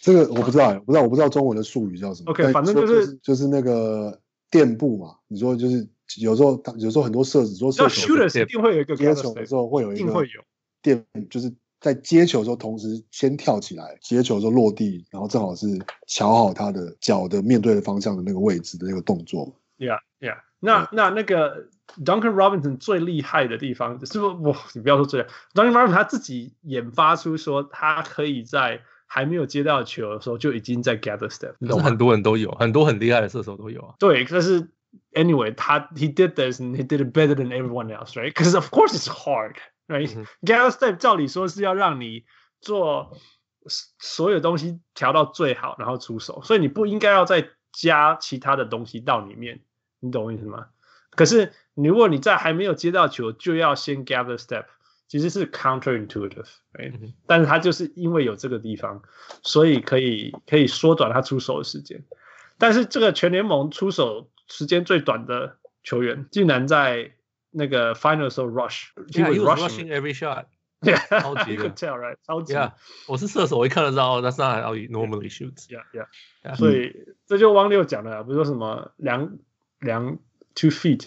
这个我不知道，我不知道我不知道中文的术语叫什么。OK，反正就是就是那个垫步嘛，你说就是。有时候，有时候很多射手说射手一定会有一个接球的时候会有一个垫，就是在接球的时候同时先跳起来，接球的时候落地，然后正好是瞧好他的脚的面对的方向的那个位置的那个动作。Yeah, yeah 那。那那那个 Duncan Robinson 最厉害的地方是不是？我你不要说最，Duncan Robinson 他自己研发出说他可以在还没有接到球的时候就已经在 gather step。可是很多人都有，很多很厉害的射手都有啊。对，可是。Anyway，他 he did this and he did it better than everyone else, right? Because of course it's hard, right? Gather step 照理说是要让你做所有东西调到最好，然后出手，所以你不应该要再加其他的东西到里面，你懂我意思吗？可是如果你在还没有接到球就要先 gather step，其实是 counterintuitive，哎、right? 嗯，但是他就是因为有这个地方，所以可以可以缩短他出手的时间。但是这个全联盟出手时间最短的球员，竟然在那个 final 时候 rush，因为 rushing every shot。超级的 tell right，超级。Yeah, 我是射手，我一看就知道，That's not he normally shoots。Yeah, yeah, yeah. 所以这就汪六讲的，不是说什么量量 two feet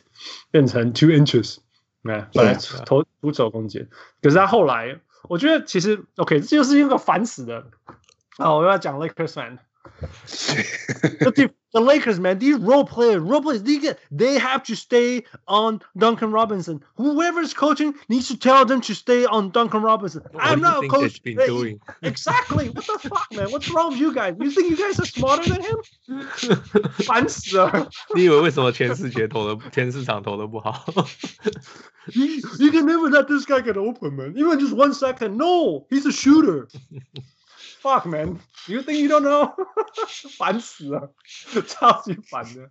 变成 two inches，哎，本来投出手空间，可是他后来，我觉得其实 OK，这就是一个烦死的。啊，我要讲 Lakers fan。*laughs* the Lakers, man, these role players, role players, they get, they have to stay on Duncan Robinson. Whoever's coaching needs to tell them to stay on Duncan Robinson. What I'm not a coach. Been doing? *laughs* Exactly. What the fuck, man? What's wrong with you guys? You think you guys are smarter than him? *laughs* 烦死了！你以为为什么前四节投的前四场投的不好？you, you can never let this guy get open, man. Even just one second. No, he's a shooter. Fuck man, you think you don't know？*laughs* 烦死了，超级烦的。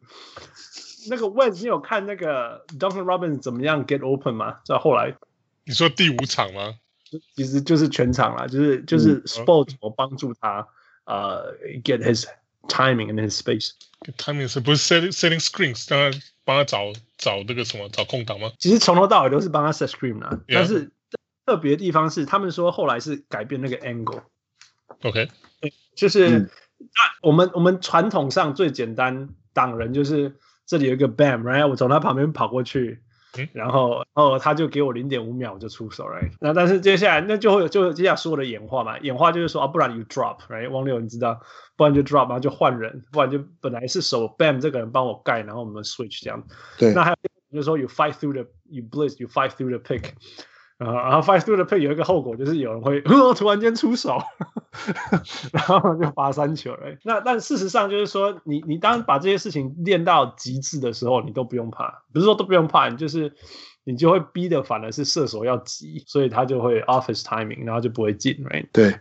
那个 Wes，你有看那个 Duncan Robinson 怎么样 get open 吗？在后来，你说第五场吗？其实就是全场啦，就是就是 Sport 我帮助他呃 get his timing and his space。timing 是不是 setting setting screens？当然帮他找找那个什么找空档吗？其实从头到尾都是帮他 set screen 啦，但是特别的地方是，他们说后来是改变那个 angle。 OK，就是我们我们传统上最简单挡人就是这里有一个 bam，然、right? 后我从他旁边跑过去，嗯、然后然后他就给我零点五秒我就出手，right？那但是接下来那就会就接下来说的演化嘛，演化就是说啊，不然 you drop，right？汪六你知道，不然就 drop，然后就换人，不然就本来是手 bam 这个人帮我盖，然后我们 switch 这样。对，那还有就是说 you fight through the，you blitz，you fight through the pick。Uh, 然后 fight through the pick 有一个后果，就是有人会 *laughs* 突然间出手，然后就罚三球了。那但事实上就是说，你你当把这些事情练到极致的时候，你都不用怕。不是说都不用怕，你就是你就会逼的，反而是射手要急，所以他就会 office timing，然后就不会进，right？对。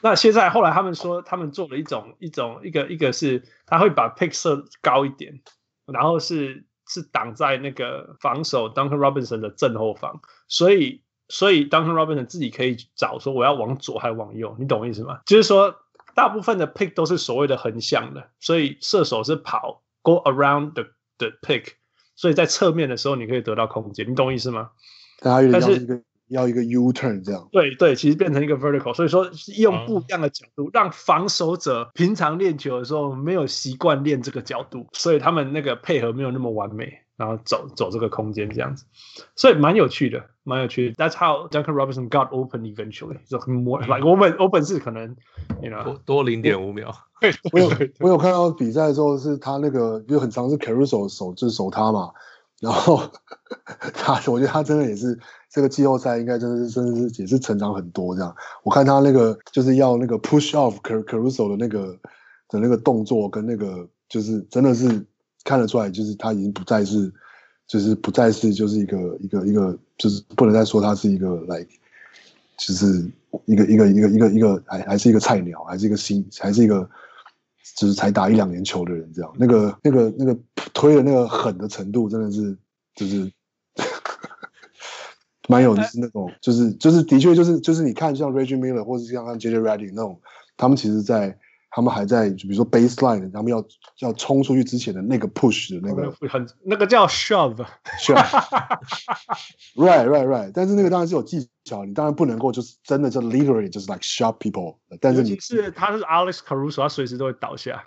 那现在后来他们说，他们做了一种一种一个一个是他会把 pick 设高一点，然后是是挡在那个防守 Duncan Robinson 的正后方，所以。所以，Duncan Robinson 自己可以找说我要往左还是往右，你懂我意思吗？就是说，大部分的 pick 都是所谓的横向的，所以射手是跑 go around the the pick，所以在侧面的时候你可以得到空间，你懂我意思吗？但是要一个 U turn 这样。对对，其实变成一个 vertical，所以说用不一样的角度，让防守者平常练球的时候没有习惯练这个角度，所以他们那个配合没有那么完美。然后走走这个空间这样子，所以蛮有趣的，蛮有趣的。That's how Duncan Robinson got open eventually. So *laughs* more like 我本我本是可能，you know 多多零点五秒。我有我有看到比赛的时候，是他那个就很长是 Caruso 守就是守他嘛，然后 *laughs* 他我觉得他真的也是这个季后赛应该真的是真的是也是成长很多这样。我看他那个就是要那个 push off Caruso 的那个的那个动作跟那个就是真的是。看得出来，就是他已经不再是，就是不再是，就是一个一个一个，就是不能再说他是一个来，就是一个一个一个一个一个还还是一个菜鸟，还是一个新，还是一个，就是才打一两年球的人这样。那个那个那个推的那个狠的程度，真的是就是，*laughs* 蛮有就是那种，就是就是的确就是就是你看像 Reggie Miller 或者像像 JJ Redick 那种，他们其实在。他们还在，就比如说 baseline，他们要要冲出去之前的那个 push 的那个，很那个叫 shove，shove，right *laughs* right right。但是那个当然是有技巧，你当然不能够就是真的就 literally 就是 like shove people。但是你是他是 Alex Caruso，他随时都会倒下。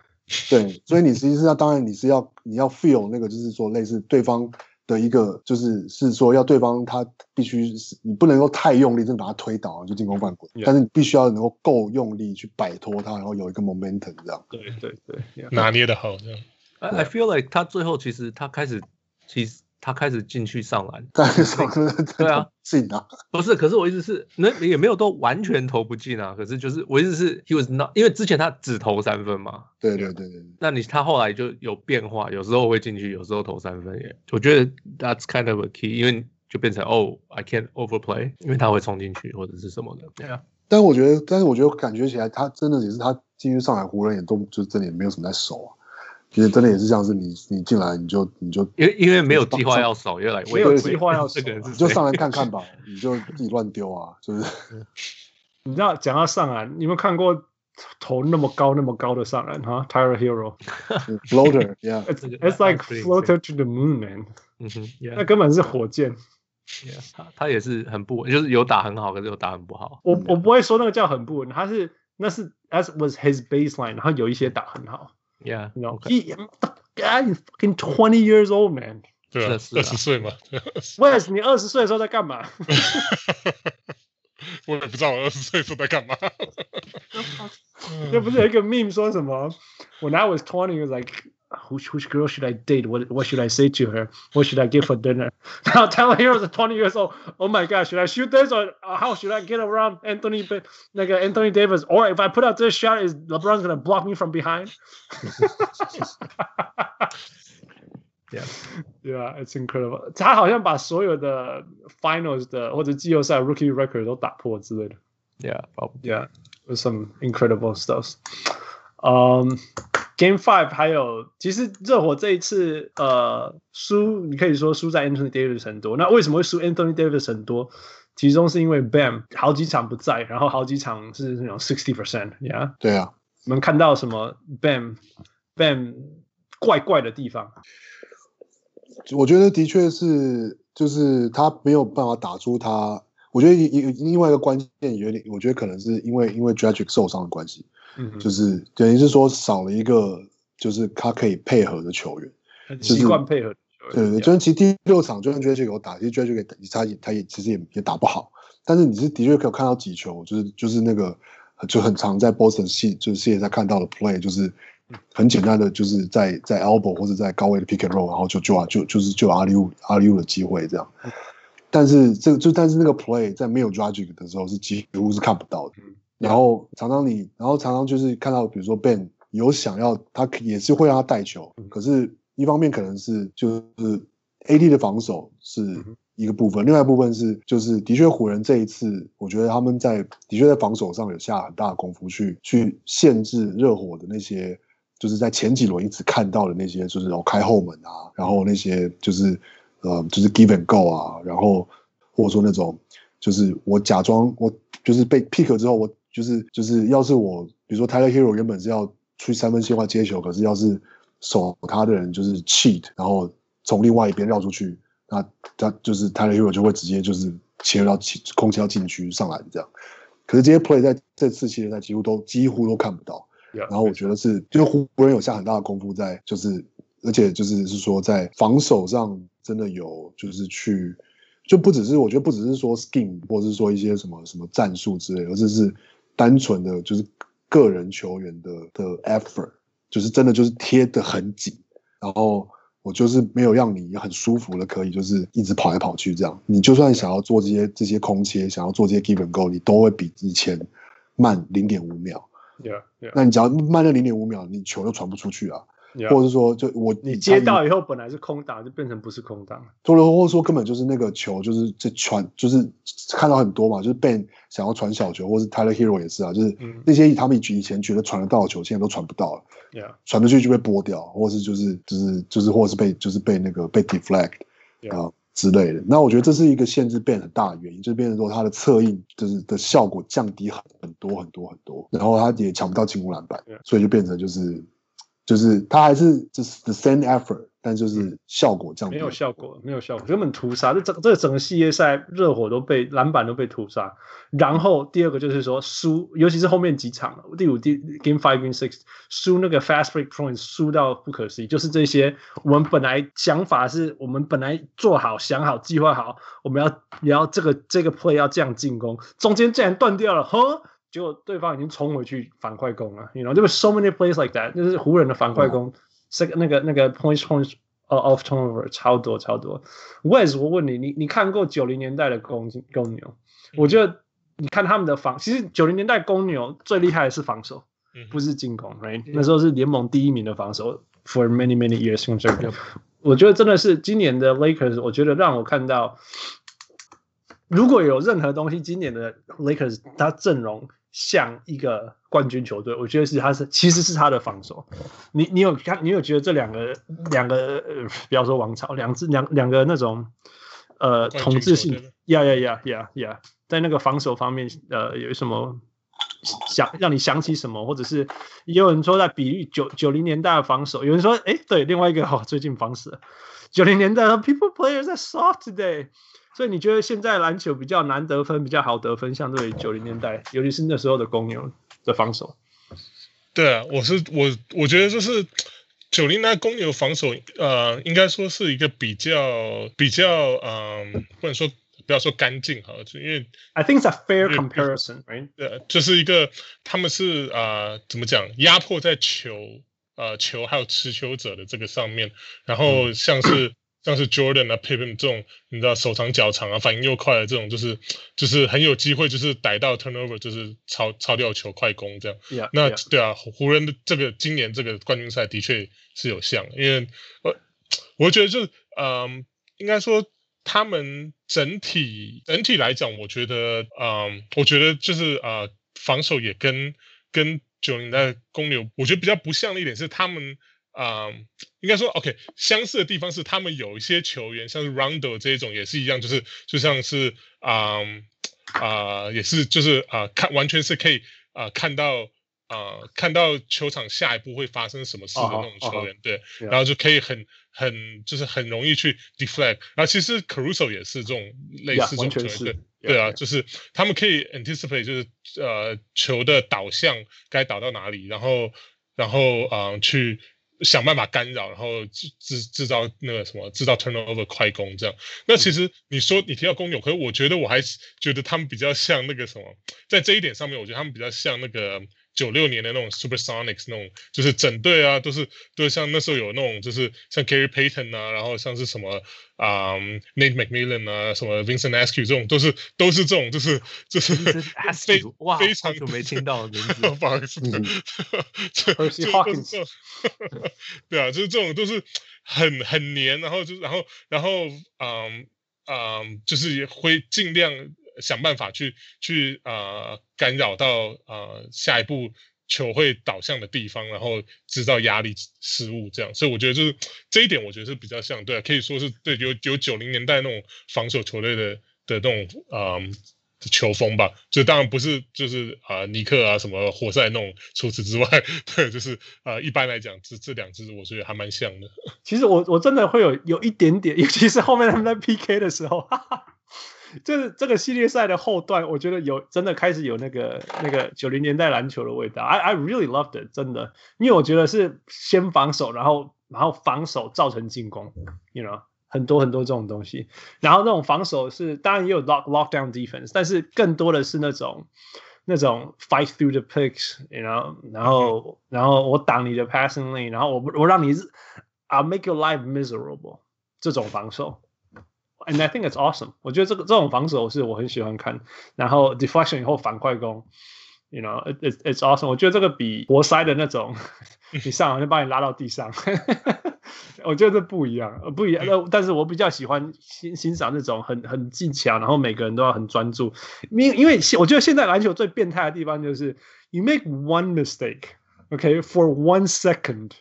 对，所以你实际上当然你是要你要 feel 那个就是说类似对方。的一个就是是说要对方他必须是你不能够太用力，真的把他推倒就进攻犯规。Yeah. 但是你必须要能够够用力去摆脱他，然后有一个 momentum 这样。对对对，yeah. 拿捏的好这样。I I feel like 他最后其实他开始其实。他开始进去上篮，*laughs* 对啊，进啊，*laughs* 不是，可是我意思是，那也没有都完全投不进啊。可是就是我意思是，he was not，因为之前他只投三分嘛。对对对对。那你他后来就有变化，有时候会进去，有时候投三分也。我觉得 that's kind of a key，因为就变成哦，I can't overplay，因为他会冲进去或者是什么的。对啊。但我觉得，但是我觉得感觉起来，他真的也是他进去上海湖人也都就真的也没有什么在守啊。其实真的也是像是你你进来你就你就因为因为没有计划要守，因为来没有计划要守，这个你就上来看看吧，你就自己乱丢啊，就是？*laughs* 你知道讲到上篮，你有没有看过投那么高那么高的上篮哈？Tyler Hero，floater，yeah，it's *laughs* it's like floater to the moon man，*laughs* 嗯哼，那根本是火箭。他他也是很不稳，就是有打很好，可是有打很不好。我我不会说那个叫很不稳，他是那是 as was his baseline，然后有一些打很好。Yeah，you know he the guy is fucking twenty years old man。对啊，二十岁嘛。Wes，你二十岁的时候在干嘛？我也不知道我二十岁的时候在干嘛。这不是有一个 *laughs* meme *laughs* *laughs* 说什么？When I was twenty, was like which which girl should I date? What what should I say to her? What should I give for dinner? *laughs* Now Tyler Herro is twenty years old. Oh my God, should I shoot this or how should I get around Anthony like Anthony Davis? Or if I put out this shot, is LeBron's gonna block me from behind? *laughs* yeah, yeah, it's incredible. 他好像把所有的 finals 的或者季后赛 rookie record 都打破之类的。Yeah, probably. Yeah, with some incredible stuff. Um. Game Five 还有，其实热火这一次呃输，你可以说输在 Anthony Davis 很多。那为什么会输 Anthony Davis 很多？其中是因为 Bam 好几场不在，然后好几场是那种 sixty percent，yeah。对啊，我们看到什么 Bam Bam 怪怪的地方？我觉得的确是，就是他没有办法打出他。我觉得一另外一个关键有点，我觉得可能是因为因为 Dragic 受伤的关系。嗯，就是等于是说少了一个，就是他可以配合的球员，习惯配合的球员。对对，就是其实第六场就算 Dragic 有打，其实 Dragic 给他也他也其实也也打不好。但是你是的确可以看到几球，就是就是那个就很常在 Boston 系就是系列赛看到的 play，就是很简单的就是在在 elbow 或者在高位的 pick and roll，然后就就啊就就是就阿里乌阿里乌的机会这样。但是这个就但是那个 play 在没有 Dragic 的时候是几乎是看不到的。然后常常你，然后常常就是看到，比如说 Ben 有想要，他也是会让他带球，可是一方面可能是就是 AD 的防守是一个部分，另外一部分是就是的确湖人这一次，我觉得他们在的确在防守上有下很大的功夫去去限制热火的那些，就是在前几轮一直看到的那些，就是开后门啊，然后那些就是呃就是 give and go 啊，然后或者说那种就是我假装我就是被 pick 之后我。就是就是，要是我，比如说 Tyler Hero 原本是要出三分线外接球，可是要是守他的人就是 cheat，然后从另外一边绕出去，那他就是 Tyler Hero 就会直接就是切到空切到禁区上来这样。可是这些 play 在这次系列赛几乎都几乎都看不到。然后我觉得是，就湖人有下很大的功夫在，就是而且就是是说在防守上真的有就是去，就不只是我觉得不只是说 skin，或者是说一些什么什么战术之类，而是是。单纯的就是个人球员的的 effort，就是真的就是贴得很紧，然后我就是没有让你很舒服的可以就是一直跑来跑去这样，你就算想要做这些这些空切，想要做这些 give and go，你都会比以前慢零点五秒。Yeah, yeah. 那你只要慢了零点五秒，你球就传不出去啊。Yeah. 或者是说，就我你接到以后本来是空档，就变成不是空档。或者或者说根本就是那个球，就是这传，就是看到很多嘛，就是 Ben 想要传小球，或是 Tyler Hero 也是啊，就是那些他们以前觉得传得到的球，现在都传不到了。Yeah. 传出去就被拨掉，或是就是就是就是，或是被就是被那个被 deflect 啊、之类的。那我觉得这是一个限制 Ben 很大的原因，就是变成说他的策应就是的效果降低很很多很多很多，然后他也抢不到进攻篮板.所以就变成就是。就是他还是就是 the same effort，但就是效果这样，没有效果，没有效果，根本屠杀。这整这整个系列赛，热火都被篮板都被屠杀。然后第二个就是说输，尤其是后面几场了，第五第 game five game six 输那个 fast break points 输到不可思议。就是这些，我们本来想法是我们本来做好想好计划好，我们要也要这个这个 play 要这样进攻，中间竟然断掉了，呵。结果对方已经冲回去反快攻了，you know，there were so many plays like that，就是湖人的反快攻，这个、嗯、那个那个 points points off turnover 超多超多。Wes，我问你，你你看过九零年代的公公牛？我觉得你看他们的防，其实九零年代公牛最厉害的是防守，不是进攻，right？、嗯、那时候是联盟第一名的防守，for many many years。我觉得真的是今年的 Lakers，我觉得让我看到，如果有任何东西，今年的 Lakers 他阵容。像一个冠军球队，我觉得是他是其实是他的防守。你你有看你有觉得这两个两个呃，不要说王朝，两支两两个那种呃统治性，呀呀呀呀呀，在那个防守方面呃有什么想让你想起什么，或者是也有人说在比喻九九零年代的防守，有人说哎对，另外一个哦最近防守九零年代的 people players are soft today。所以你觉得现在篮球比较难得分，比较好得分，相对于九零年代，尤其是那时候的公牛的防守。对啊，我是我，我觉得就是九零年代公牛防守，呃，应该说是一个比较比较，嗯、呃，不能说不要说干净哈，就因为 I think it's a fair comparison，right？对，就是一个他们是啊、呃，怎么讲，压迫在球呃球还有持球者的这个上面，然后像是。嗯像是 Jordan 啊，Pippen 这种，你知道手长脚长啊，反应又快的这种，就是就是很有机会，就是逮到 turnover，就是抄抄掉球快攻这样。Yeah, 那.对啊，湖人的这个今年这个冠军赛的确是有像，因为我我觉得就是嗯，应该说他们整体整体来讲，我觉得嗯，我觉得就是呃，防守也跟跟九零代公牛，我觉得比较不像的一点是他们。啊、um，应该说，OK，相似的地方是他们有一些球员，像是 Rondo 这一种也是一样，就是就像是啊啊，也是就是啊，看完全是可以啊看到啊看到球场下一步会发生什么事的那种球员，uh -huh, uh -huh, 对，yeah. 然后就可以很很就是很容易去 deflect，然后其实 Caruso 也是这种类似这种球员，yeah, 对对啊就是他们可以 anticipate，就是呃球的导向该导到哪里，然后然后啊、呃、去。想办法干扰，然后制制制造那个什么，制造 turnover 快攻这样。那其实你说你提到公牛，可是我觉得我还是觉得他们比较像那个什么，在这一点上面，我觉得他们比较像那个。九六年的那种 Supersonics 那种，就是整队啊，都是都是像那时候有那种，就是像 Gary Payton 啊，然后像是什么啊、嗯、Nate McMillan 啊，什么 Vincent Askew 这种，都是都是这种，就是就是 *laughs* 非哇非常久没听到的名字，*laughs* 不好意思，*laughs* Percy Hawkins 对啊，就是这种都是很很黏，然后就然后然后嗯嗯，就是也会尽量。想办法去去啊、呃、干扰到啊、呃、下一步球会导向的地方，然后制造压力失误这样，所以我觉得就是这一点，我觉得是比较像对、啊，可以说是对有有九零年代那种防守球队的的那种啊、球风吧，就当然不是就是啊、尼克啊什么活塞那种，除此之外，对，就是啊、呃、一般来讲这这两支我觉得还蛮像的。其实我我真的会有有一点点，尤其是后面他们在 PK 的时候。哈哈就是这个系列赛的后段，我觉得有真的开始有那个那个九零年代篮球的味道。I I really loved it，真的，因为我觉得是先防守，然后然后防守造成进攻，you know，很多很多这种东西。然后那种防守是当然也有 lock lockdown defense，但是更多的是那种那种 fight through the picks，you know，然后然后我挡你的 passing lane，然后我我让你 I'll make your life miserable 这种防守。And I think it's awesome。我觉得这个这种防守是我很喜欢看。然后 deflection 以后反快攻，you know it's it's awesome。我觉得这个比活塞的那种，*laughs* 你上来就把你拉到地上，*laughs* 我觉得这不一样，不一样。但是我比较喜欢欣欣赏那种很很技巧，然后每个人都要很专注。因因为我觉得现在篮球最变态的地方就是 you make one mistake，OK for one second。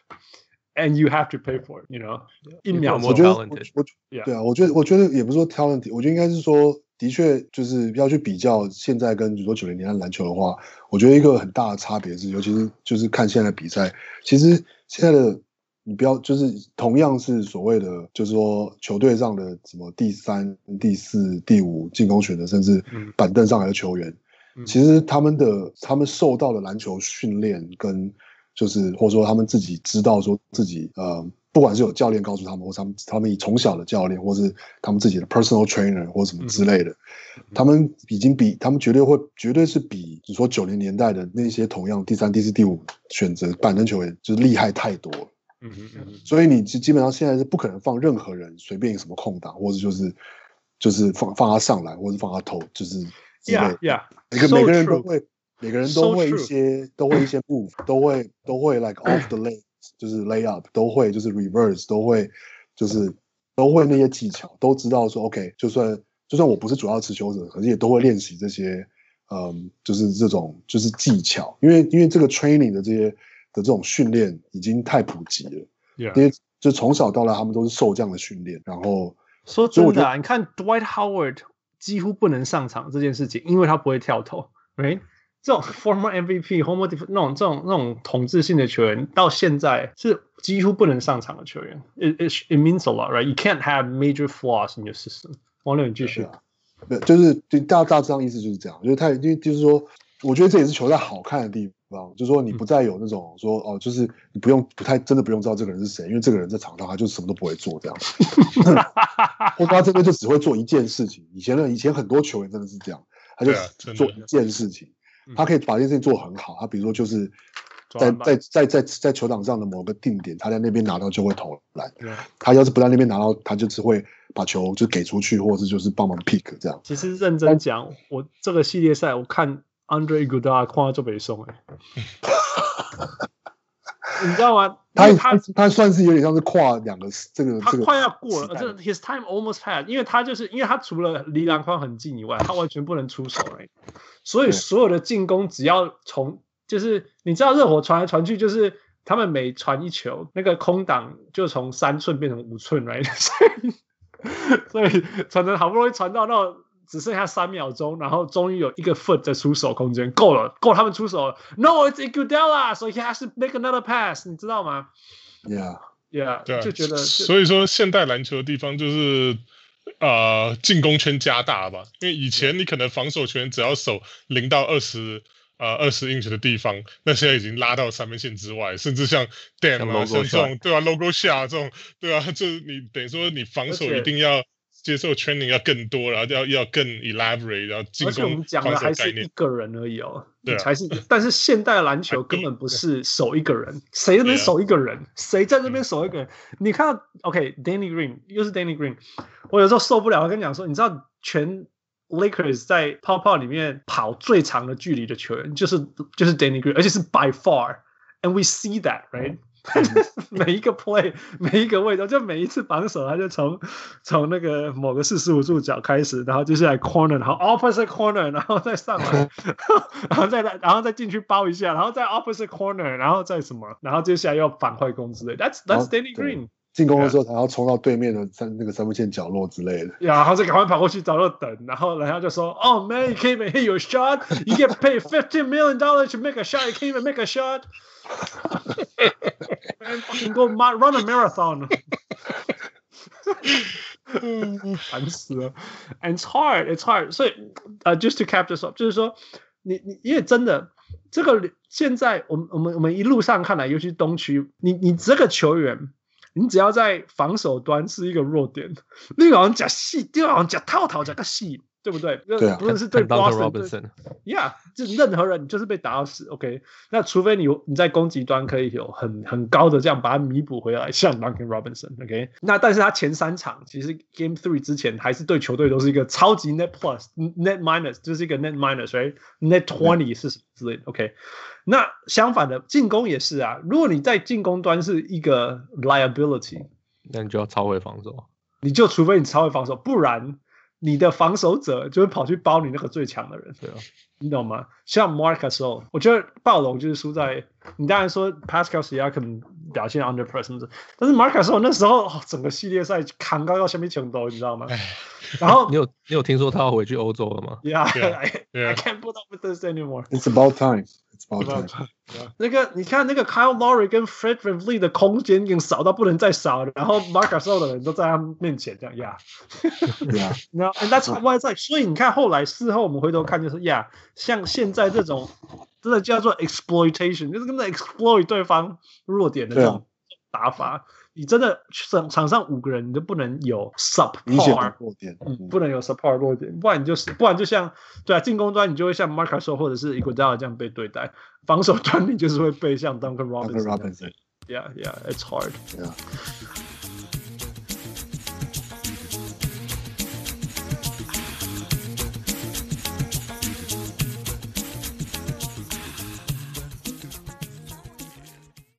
And you have to pay for it, you know. 一秒，我觉得，我对啊，我觉得，我觉得也不是说 talent，我觉得应该是说，的确就是要去比较现在跟比如说九零年代篮球的话，我觉得一个很大的差别是，尤其是就是看现在的比赛，其实现在的你不要就是同样是所谓的，就是说球队上的什么第三、第四、第五进攻选择，甚至板凳上来的球员，其实他们的他们受到的篮球训练跟。就是或者说他们自己知道说自己呃，不管是有教练告诉他们，或他们他们以从小的教练，或是他们自己的 personal trainer 或什么之类的，嗯、他们已经比他们绝对会绝对是比，你说九零年代的那些同样第三、第四、第五选择板凳球员就是厉害太多了。嗯。所以你基基本上现在是不可能放任何人随便什么空档，或者就是就是放放他上来，或者放他投，就是。Yeah, yeah. 每个每个人都会。每个人都会一些，都会一些 *coughs* move，都会都会 like off the leg，就是 lay up，都会就是 reverse，都会就是都会那些技巧，都知道说 OK，就算就算我不是主要持球者，可是也都会练习这些嗯，就是这种就是技巧，因为因为这个 training 的这些的这种训练已经太普及了，因为.就从小到大他们都是受这样的训练，然后说真的啊，你看 Dwight Howard 几乎不能上场这件事情，因为他不会跳投，right？这种 former MVP、former 那种这种那种统治性的球员，到现在是几乎不能上场的球员。It it it means a lot, right? You can't have major flaws in your system. 王六，你继续。对，就是对大大致上意思就是这样，就是他因为就是说，我觉得这也是球赛好看的地方，就是说你不再有那种说哦，就是你不用不太真的不用知道这个人是谁，因为这个人在场上他就什么都不会做这样，或者他真的就只会做一件事情。以前的以前很多球员真的是这样，他就做一件事情。他可以把这件事情做很好，他比如说就是在在在在在球场上的某个定点，他在那边拿到就会投篮。他要是不在那边拿到，他就只会把球就给出去，或者是就是帮忙 pick 这样。其实认真讲，我这个系列赛我看 Andre Iguodala 看到就没送哎，*laughs* 你知道吗？他他他算是有点像是跨两个这个，他快要过了，这 his time almost passed，因为他就是因为他除了离篮筐很近以外，他完全不能出手哎。所以所有的进攻只要从就是你知道热火传来传去，就是他们每传一球，那个空档就从三寸变成五寸，right？*laughs* 所以所以传的好不容易传到那只剩下三秒钟，然后终于有一个 foot 的出手空间，够了，够他们出手了。No，it's Iguodala，so he has to make another pass，你知道吗？Yeah，Yeah，对，就觉得所以说现代篮球的地方就是。呃，进攻圈加大吧，因为以前你可能防守圈只要守零到二十呃二十英尺的地方，那现在已经拉到三分线之外，甚至像 Dame 啊，像这种对吧，logo 下这种对啊，就是你等于说你防守一定要接受 training 要更多，然后要要更 elaborate，然后进攻。而且我们讲的还是一个人而已哦，对，才是。但是现代篮球根本不是守一个人，谁都能守一个人，谁在这边守一个人？你看，OK，Danny Green 又是 Danny Green。我有时候受不了，我跟你讲说，你知道全 Lakers 在泡泡里面跑最长的距离的球员就是就是 Danny Green，而且是 by far，and we see that，right？每一个 play，每一个位置，就每一次防守，他就从从那个某个四十五度角开始，然后接下来 corner，然后 opposite corner，然后再上来，然后再来，然后再进去包一下，然后再 opposite corner，然后再什么，然后接下来要反快攻之类。That's that's Danny Green。进攻的时候，还要冲到对面的三那个三分线角落之类的，然后再赶快跑过去找到等，然后然后就说：“Oh man, you can't even hit your shot. You get paid fifteen million dollars to make a shot. You can't even make a shot. Man, fucking go run a marathon.” 烦死了，And it's hard, it's hard. 所以呃、uh,，just to cap this up，就是说，你你因为真的这个现在我们我们我们一路上看来，尤其是东区，你你这个球员。你只要在防守端是一个弱点，你好像讲戏，就好像讲套套讲个戏，对不对？对啊，不论是对 Boston，Yeah，就任何人你就是被打到死。OK，那除非你你在攻击端可以有很很高的这样把它弥补回来，像 Duncan Robinson。OK，那但是他前三场其实 Game Three 之前还是对球队都是一个超级 Net Plus、Net Minus，就是一个 Net Minus，Right？Net Twenty 是什么之类的？OK。那相反的进攻也是啊，如果你在进攻端是一个 liability，那你就要超会防守，你就除非你超会防守，不然你的防守者就会跑去包你那个最强的人，对啊，你懂吗？像 Marc Gasol，我觉得暴龙就是输在你当然说 Pascal Siakam 表现 under pressure，但是 Marc Gasol 那时候整个系列赛扛高到下面抢兜，你知道吗？然后你有你有听说他要回去欧洲了吗？Yeah，I can't put up with this anymore. It's about time. 那个，你看那个 Kyle Lowry 跟 Fred VanVleet 的空间已经少到不能再少了，然后 Marc Gasol 的人都在他面前这样呀，呀，*laughs* 然后 and that's why 在，所以你看后来事后我们回头看就是呀，yeah, 像现在这种真的叫做 exploitation，就是跟着 exploit 对方弱点的这种打法。你真的场场上五个人，你就不能有 support 弱点，嗯，不能有 support 弱点，不然你就是，不然就像对啊，进攻端你就会像 Marc Gasol 或者是 Ecuador 这样被对待，防守端你就是会被像 Duncan Robinson，yeah yeah，it's hard，yeah。